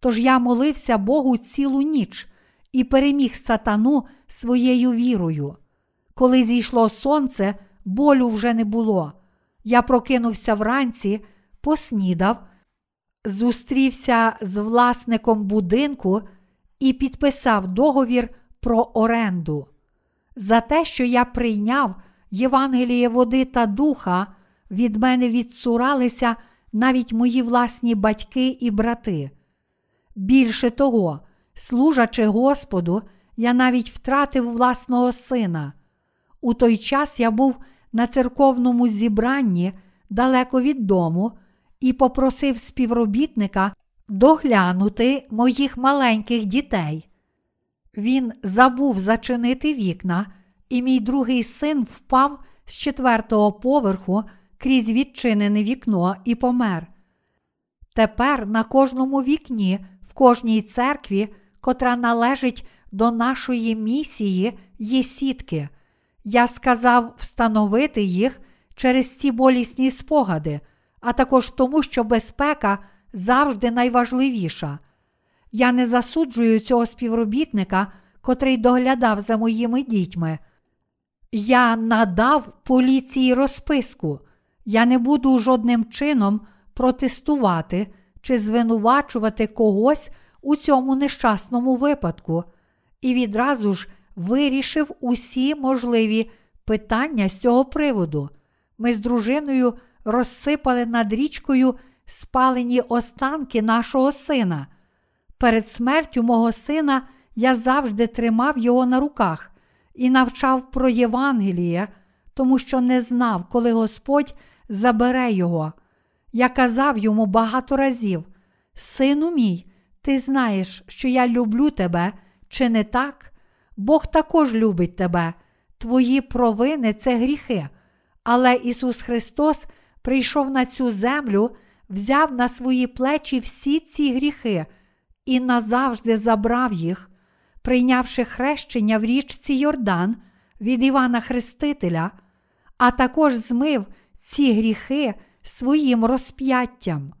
Тож я молився Богу цілу ніч і переміг сатану своєю вірою. Коли зійшло сонце, болю вже не було. Я прокинувся вранці, поснідав, зустрівся з власником будинку і підписав договір про оренду. За те, що я прийняв Євангеліє води та духа, від мене відсуралися навіть мої власні батьки і брати. Більше того, служачи Господу, я навіть втратив власного сина. У той час я був на церковному зібранні далеко від дому і попросив співробітника доглянути моїх маленьких дітей. Він забув зачинити вікна, і мій другий син впав з четвертого поверху крізь відчинене вікно і помер. Тепер на кожному вікні, в кожній церкві, котра належить до нашої місії, є сітки. Я сказав встановити їх через ці болісні спогади, а також тому, що безпека завжди найважливіша. Я не засуджую цього співробітника, котрий доглядав за моїми дітьми. Я надав поліції розписку. Я не буду жодним чином протестувати чи звинувачувати когось у цьому нещасному випадку, і відразу ж вирішив усі можливі питання з цього приводу. Ми з дружиною розсипали над річкою спалені останки нашого сина. Перед смертю мого сина я завжди тримав його на руках і навчав про Євангеліє, тому що не знав, коли Господь забере його. Я казав йому багато разів: Сину мій, ти знаєш, що я люблю тебе, чи не так? Бог також любить тебе, твої провини це гріхи. Але Ісус Христос прийшов на цю землю, взяв на свої плечі всі ці гріхи і назавжди забрав їх, прийнявши хрещення в річці Йордан від Івана Хрестителя, а також змив ці гріхи своїм розп'яттям.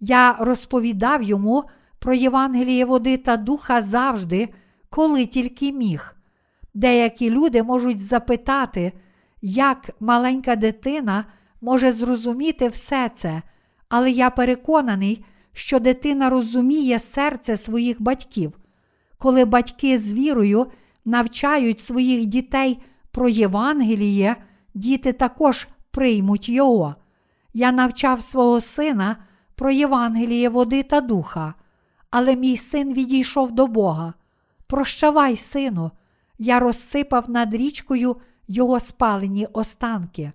Я розповідав йому про Євангеліє води та духа завжди, коли тільки міг. Деякі люди можуть запитати, як маленька дитина може зрозуміти все це, але я переконаний, що дитина розуміє серце своїх батьків. Коли батьки з вірою навчають своїх дітей про Євангеліє, діти також приймуть його. Я навчав свого сина про Євангеліє води та духа, але мій син відійшов до Бога. Прощавай, сину, я розсипав над річкою його спалені останки.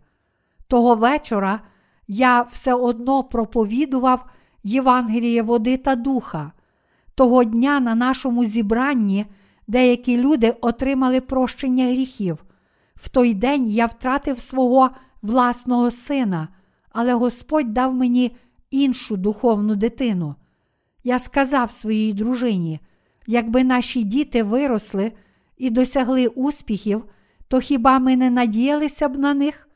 Того вечора я все одно проповідував Євангеліє води та духа. Того дня на нашому зібранні деякі люди отримали прощення гріхів. В той день я втратив свого власного сина, але Господь дав мені іншу духовну дитину. Я сказав своїй дружині: якби наші діти виросли і досягли успіхів, то хіба ми не надіялися б на них?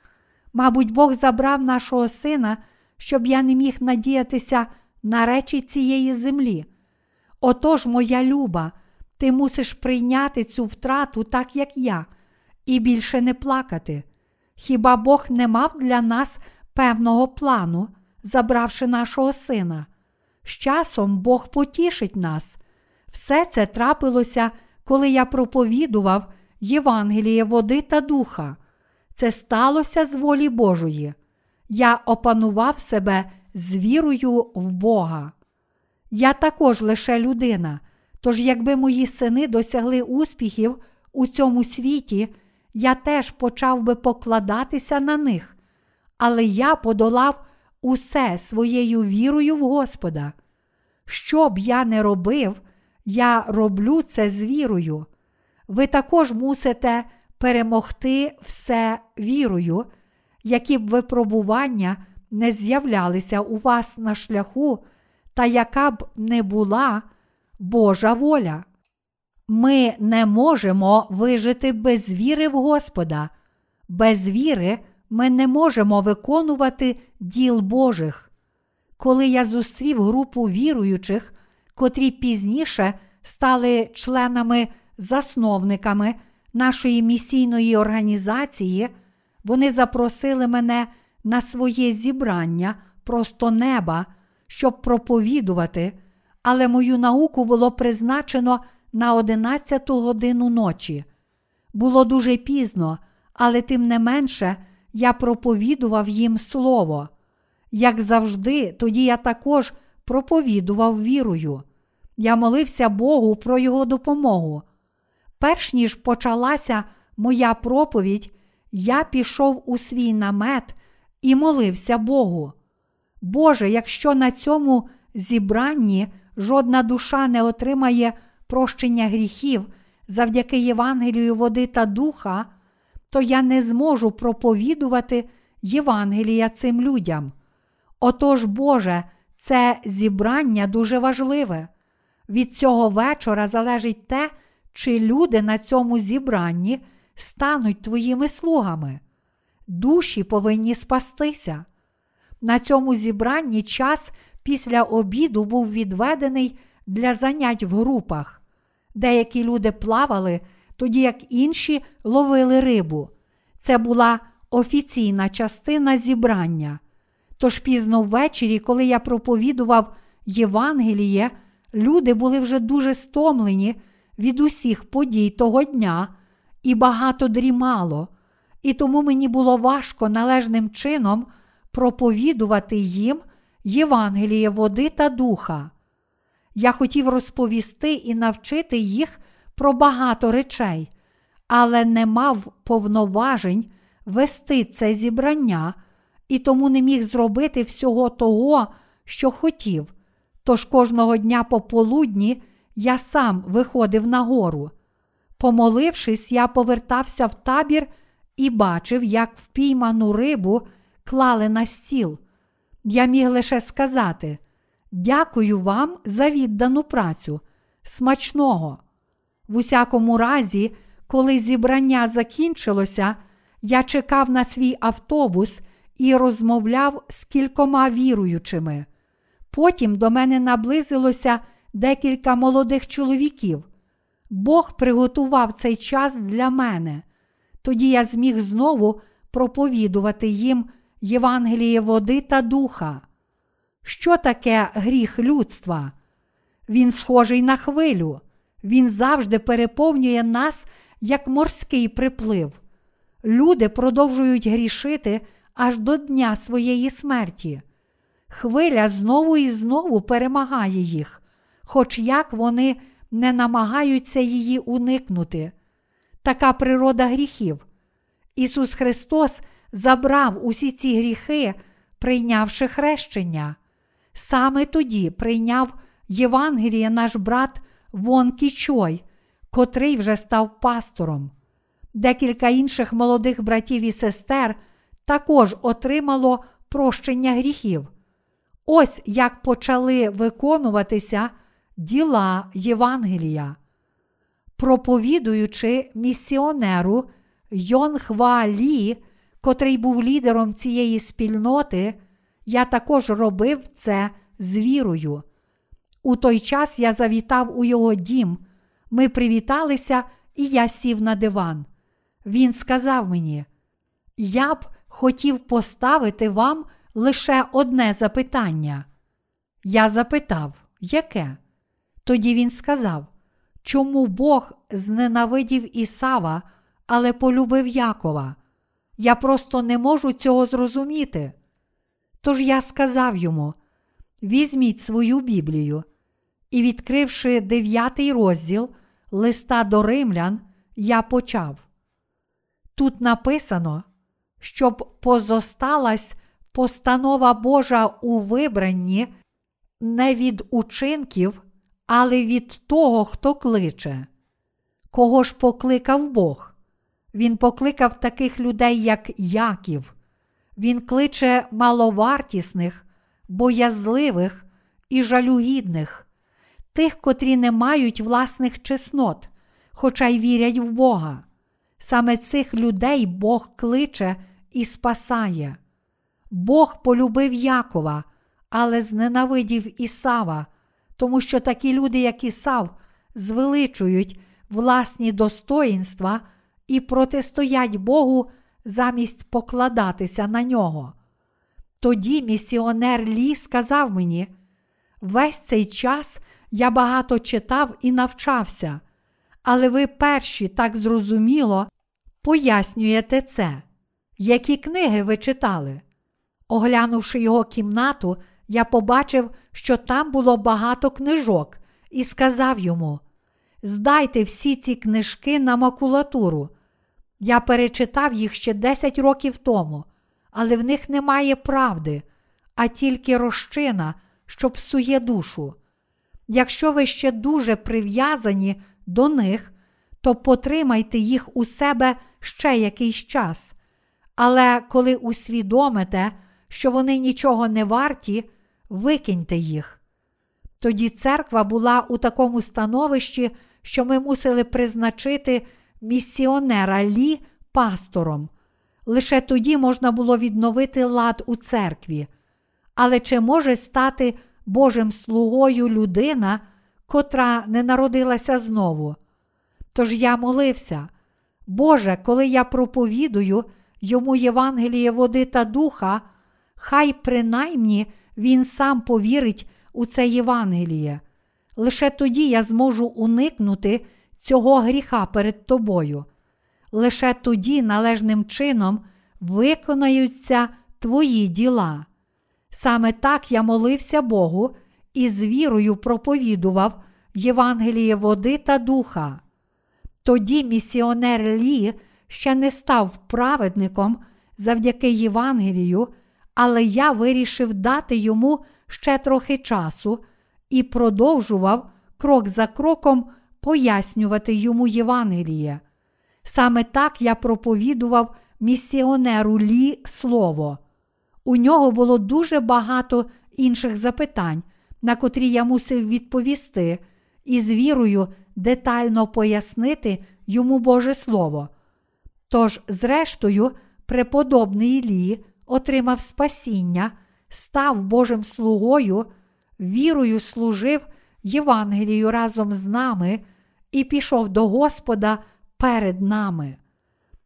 Мабуть, Бог забрав нашого сина, щоб я не міг надіятися на речі цієї землі. Отож, моя люба, ти мусиш прийняти цю втрату так, як я, і більше не плакати. Хіба Бог не мав для нас певного плану, забравши нашого сина? З часом Бог потішить нас. Все це трапилося, коли я проповідував Євангеліє води та духа. Це сталося з волі Божої. Я опанував себе з вірою в Бога. Я також лише людина. Тож, якби мої сини досягли успіхів у цьому світі, я теж почав би покладатися на них. Але я подолав усе своєю вірою в Господа. Що б я не робив, я роблю це з вірою. Ви також мусите перемогти все вірою, які б випробування не з'являлися у вас на шляху, та яка б не була Божа воля. Ми не можемо вижити без віри в Господа. Без віри ми не можемо виконувати діл Божих. Коли я зустрів групу віруючих, котрі пізніше стали членами-засновниками нашої місійної організації, вони запросили мене на своє зібрання просто неба, щоб проповідувати, але мою науку було призначено на 11 годину ночі. Було дуже пізно, але тим не менше я проповідував їм слово. Як завжди, тоді я також проповідував вірою. Я молився Богу про Його допомогу. Перш ніж почалася моя проповідь, я пішов у свій намет і молився Богу. Боже, якщо на цьому зібранні жодна душа не отримає прощення гріхів завдяки Євангелію води та духа, то я не зможу проповідувати Євангелія цим людям. Отож, Боже, це зібрання дуже важливе. Від цього вечора залежить те, чи люди на цьому зібранні стануть твоїми слугами. Душі повинні спастися. На цьому зібранні час після обіду був відведений для занять в групах. Деякі люди плавали, тоді як інші ловили рибу. Це була офіційна частина зібрання. Тож пізно ввечері, коли я проповідував Євангеліє, люди були вже дуже стомлені від усіх подій того дня і багато дрімало, і тому мені було важко належним чином проповідувати їм Євангеліє води та духа. Я хотів розповісти і навчити їх про багато речей, але не мав повноважень вести це зібрання і тому не міг зробити всього того, що хотів. Тож кожного дня пополудні я сам виходив на гору. Помолившись, я повертався в табір і бачив, як впійману рибу клали на стіл. Я міг лише сказати: Дякую вам за віддану працю, смачного. В усякому разі, коли зібрання закінчилося, я чекав на свій автобус і розмовляв з кількома віруючими. Потім до мене наблизилося декілька молодих чоловіків. Бог приготував цей час для мене. Тоді я зміг знову проповідувати їм Євангеліє води та духа. Що таке гріх людства? Він схожий на хвилю, він завжди переповнює нас як морський приплив. Люди продовжують грішити аж до дня своєї смерті. Хвиля знову і знову перемагає їх, хоч як вони не намагаються її уникнути. Така природа гріхів. Ісус Христос забрав усі ці гріхи, прийнявши хрещення. Саме тоді прийняв Євангеліє наш брат Вон Кічой, котрий вже став пастором. Декілька інших молодих братів і сестер також отримало прощення гріхів. Ось як почали виконуватися діла Євангелія. Проповідуючи місіонеру Йонхва Лі, котрий був лідером цієї спільноти, я також робив це з вірою. У той час я завітав у його дім, ми привіталися, і я сів на диван. Він сказав мені: Я б хотів поставити вам лише одне запитання. Я запитав, яке? Тоді він сказав, чому Бог зненавидів Ісава, але полюбив Якова? Я просто не можу цього зрозуміти. Тож я сказав йому: візьміть свою Біблію, І, відкривши дев'ятий розділ листа до римлян, я почав. Тут написано, щоб позосталась постанова Божа у вибранні не від учинків, але від того, хто кличе. Кого ж покликав Бог? Він покликав таких людей, як Яків. Він кличе маловартісних, боязливих і жалюгідних, тих, котрі не мають власних чеснот, хоча й вірять в Бога. Саме цих людей Бог кличе і спасає. Бог полюбив Якова, але зненавидів Ісава, тому що такі люди, як Ісав, звеличують власні достоїнства і протистоять Богу замість покладатися на нього. Тоді місіонер Лі сказав мені: весь цей час я багато читав і навчався, але ви перші так зрозуміло пояснюєте це. Які книги ви читали? Оглянувши його кімнату, я побачив, що там було багато книжок, і сказав йому: Здайте всі ці книжки на макулатуру. Я перечитав їх ще 10 років тому, але в них немає правди, а тільки розчина, що псує душу. Якщо ви ще дуже прив'язані до них, то потримайте їх у себе ще якийсь час. Але коли усвідомите, що вони нічого не варті, викиньте їх. Тоді церква була у такому становищі, що ми мусили призначити місіонера Лі пастором. Лише тоді можна було відновити лад у церкві. Але чи може стати Божим слугою людина, котра не народилася знову? Тож я молився, Боже, коли я проповідую йому Євангеліє води та духа, хай принаймні він сам повірить у це Євангеліє. Лише тоді я зможу уникнути цього гріха перед тобою. Лише тоді належним чином виконаються твої діла. Саме так я молився Богу і з вірою проповідував Євангеліє води та духа. Тоді місіонер Лі ще не став праведником завдяки Євангелію, але я вирішив дати йому ще трохи часу і продовжував крок за кроком пояснювати йому Євангеліє. Саме так я проповідував місіонеру Лі Слово. У нього було дуже багато інших запитань, на котрі я мусив відповісти, і з вірою детально пояснити йому Боже Слово. Тож, зрештою, преподобний Лі отримав спасіння, став Божим слугою, вірою служив Євангелію разом з нами і пішов до Господа перед нами.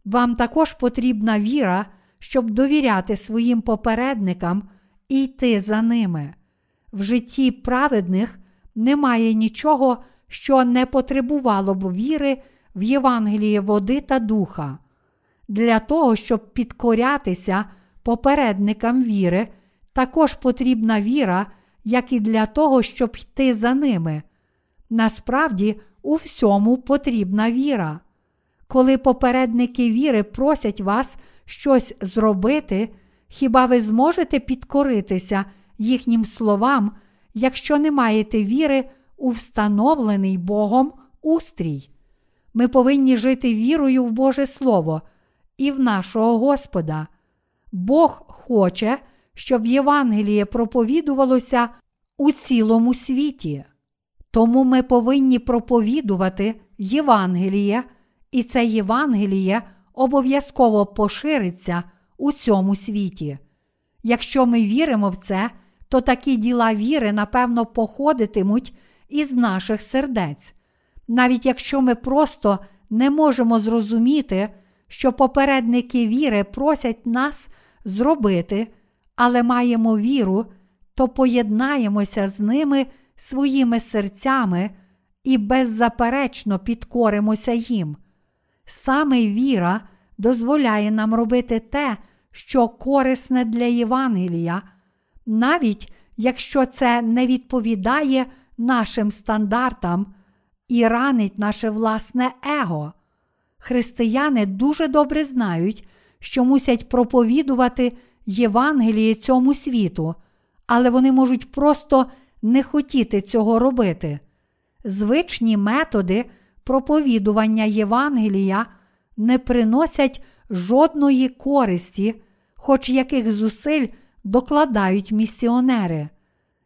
Вам також потрібна віра, щоб довіряти своїм попередникам і йти за ними. В житті праведних немає нічого, що не потребувало б віри в Євангеліє води та духа. Для того, щоб підкорятися попередникам віри, також потрібна віра, як і для того, щоб йти за ними. Насправді, у всьому потрібна віра. Коли попередники віри просять вас щось зробити, хіба ви зможете підкоритися їхнім словам, якщо не маєте віри у встановлений Богом устрій? Ми повинні жити вірою в Боже Слово і в нашого Господа. Бог хоче, щоб Євангеліє проповідувалося у цілому світі. Тому ми повинні проповідувати Євангеліє, і це Євангеліє обов'язково пошириться у цьому світі. Якщо ми віримо в це, то такі діла віри, напевно, походитимуть із наших сердець. Навіть якщо ми просто не можемо зрозуміти, що попередники віри просять нас зробити, але маємо віру, то поєднаємося з ними своїми серцями і беззаперечно підкоримося їм. Саме віра дозволяє нам робити те, що корисне для Євангелія, навіть якщо це не відповідає нашим стандартам і ранить наше власне его. Християни дуже добре знають, що мусять проповідувати Євангеліє цьому світу, але вони можуть просто не хотіти цього робити. Звичні методи проповідування Євангелія не приносять жодної користі, хоч яких зусиль докладають місіонери.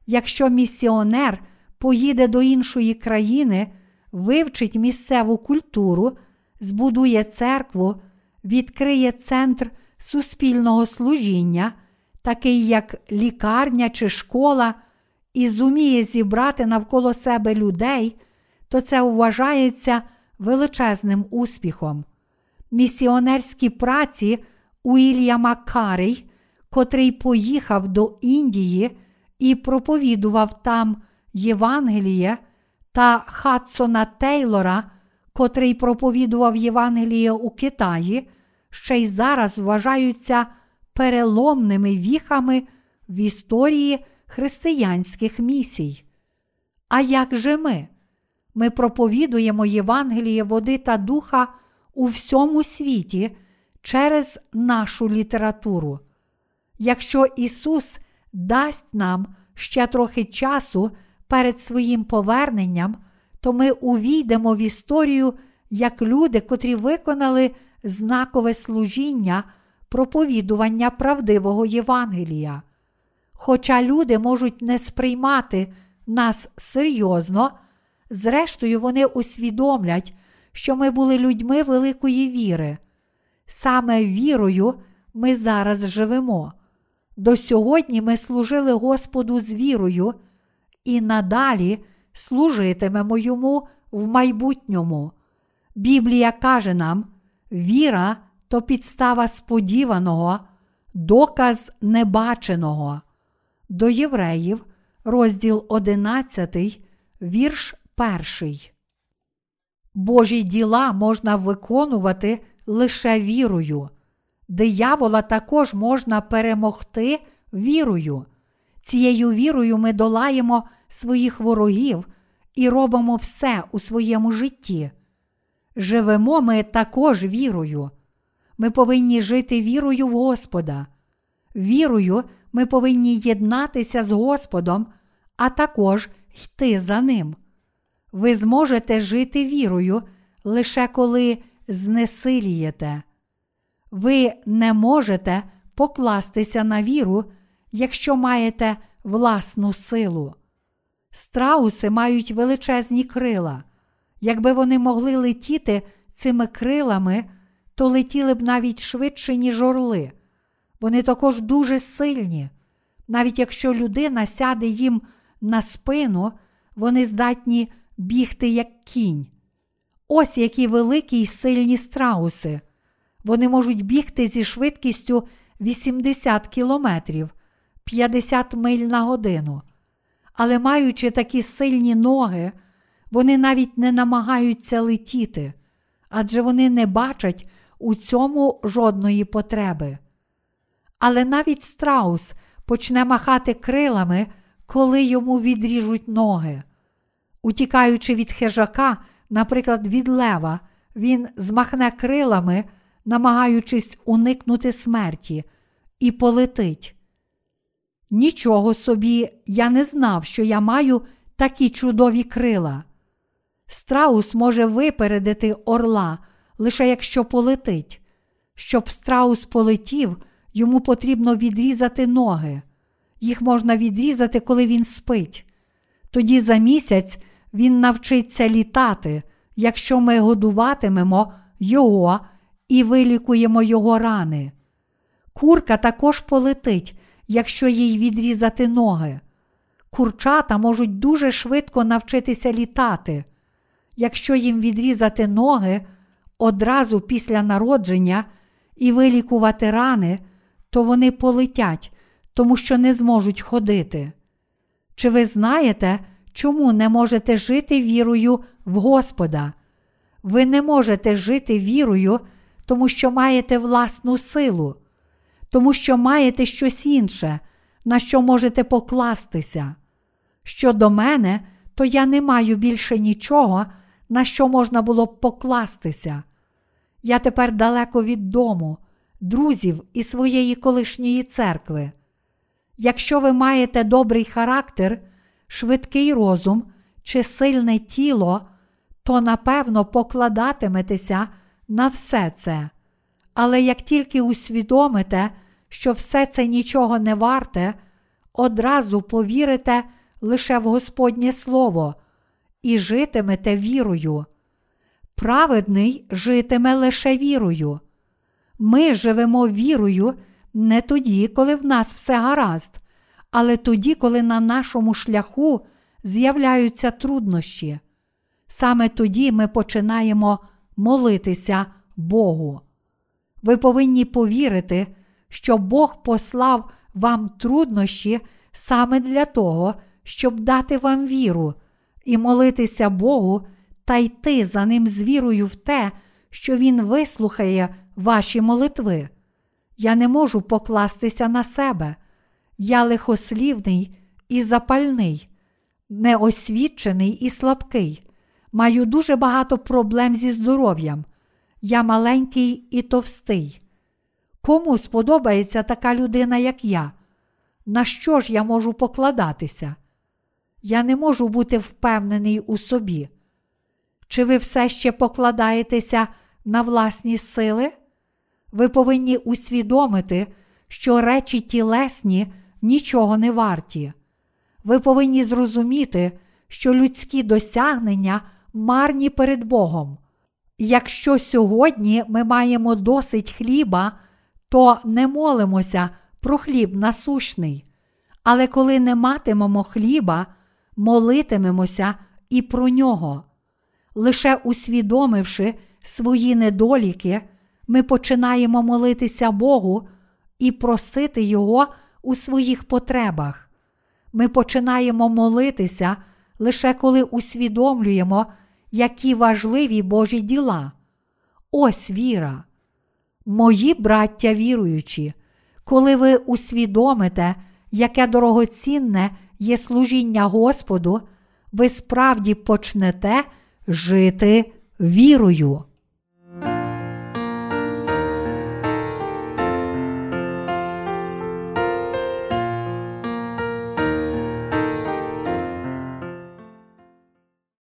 Якщо місіонер поїде до іншої країни, вивчить місцеву культуру, збудує церкву, відкриє центр суспільного служіння, такий як лікарня чи школа, і зуміє зібрати навколо себе людей, то це вважається величезним успіхом. Місіонерські праці Уільяма Карей, котрий поїхав до Індії і проповідував там Євангеліє, та Хадсона Тейлора, котрий проповідував Євангеліє у Китаї, ще й зараз вважаються переломними віхами в історії християнських місій. А як же ми? Ми проповідуємо Євангеліє води та духа у всьому світі через нашу літературу. Якщо Ісус дасть нам ще трохи часу перед своїм поверненням, то ми увійдемо в історію як люди, котрі виконали знакове служіння проповідування правдивого Євангелія. Хоча люди можуть не сприймати нас серйозно, зрештою, вони усвідомлять, що ми були людьми великої віри. Саме вірою ми зараз живемо. До сьогодні ми служили Господу з вірою і надалі служитимемо йому в майбутньому. Біблія каже нам: віра то підстава сподіваного, доказ небаченого. До євреїв, розділ 11, вірш 1. Божі діла можна виконувати лише вірою. Диявола також можна перемогти вірою. Цією вірою ми долаємо своїх ворогів і робимо все у своєму житті. Живемо ми також вірою. Ми повинні жити вірою в Господа. Вірою ми повинні єднатися з Господом, а також йти за Ним. Ви зможете жити вірою лише коли знесилієте. Ви не можете покластися на віру, якщо маєте власну силу. Страуси мають величезні крила. Якби вони могли летіти цими крилами, то летіли б навіть швидше, ніж орли. Вони також дуже сильні. Навіть якщо людина сяде їм на спину, вони здатні бігти як кінь. Ось які великі й сильні страуси. Вони можуть бігти зі швидкістю 80 кілометрів, 50 миль на годину. Але маючи такі сильні ноги, вони навіть не намагаються летіти, адже вони не бачать у цьому жодної потреби. Але навіть страус почне махати крилами, коли йому відріжуть ноги. Утікаючи від хижака, наприклад, від лева, він змахне крилами, намагаючись уникнути смерті, і полетить. Нічого собі, я не знав, що я маю такі чудові крила. Страус може випередити орла, лише якщо полетить. Щоб страус полетів, йому потрібно відрізати ноги. Їх можна відрізати, коли він спить. Тоді за місяць він навчиться літати, якщо ми годуватимемо його і вилікуємо його рани. Курка також полетить, якщо їй відрізати ноги. Курчата можуть дуже швидко навчитися літати. Якщо їм відрізати ноги одразу після народження і вилікувати рани, то вони полетять, тому що не зможуть ходити. Чи ви знаєте, чому не можете жити вірою в Господа? Ви не можете жити вірою, тому що маєте власну силу, тому що маєте щось інше, на що можете покластися. Щодо мене, то я не маю більше нічого, на що можна було б покластися. Я тепер далеко від дому, друзів і своєї колишньої церкви. Якщо ви маєте добрий характер, швидкий розум чи сильне тіло, то напевно покладатиметеся на все це. Але як тільки усвідомите, що все це нічого не варте, одразу повірите лише в Господнє Слово і житимете вірою. Праведний житиме лише вірою. Ми живемо вірою не тоді, коли в нас все гаразд, але тоді, коли на нашому шляху з'являються труднощі. Саме тоді ми починаємо молитися Богу. Ви повинні повірити, що Бог послав вам труднощі саме для того, щоб дати вам віру, і молитися Богу та йти за Ним з вірою в те, що Він вислухає ваші молитви. Я не можу покластися на себе. Я лихослівний і запальний, неосвічений і слабкий. Маю дуже багато проблем зі здоров'ям. Я маленький і товстий. Кому сподобається така людина, як я? На що ж я можу покладатися? Я не можу бути впевнений у собі. Чи ви все ще покладаєтеся на власні сили? Ви повинні усвідомити, що речі тілесні нічого не варті. Ви повинні зрозуміти, що людські досягнення марні перед Богом. Якщо сьогодні ми маємо досить хліба, то не молимося про хліб насущний. Але коли не матимемо хліба, молитимемося і про нього. Лише усвідомивши свої недоліки, ми починаємо молитися Богу і просити Його у своїх потребах. Ми починаємо молитися лише коли усвідомлюємо, які важливі Божі діла. Ось віра. Мої браття віруючі, коли ви усвідомите, яке дорогоцінне є служіння Господу, ви справді почнете жити вірою.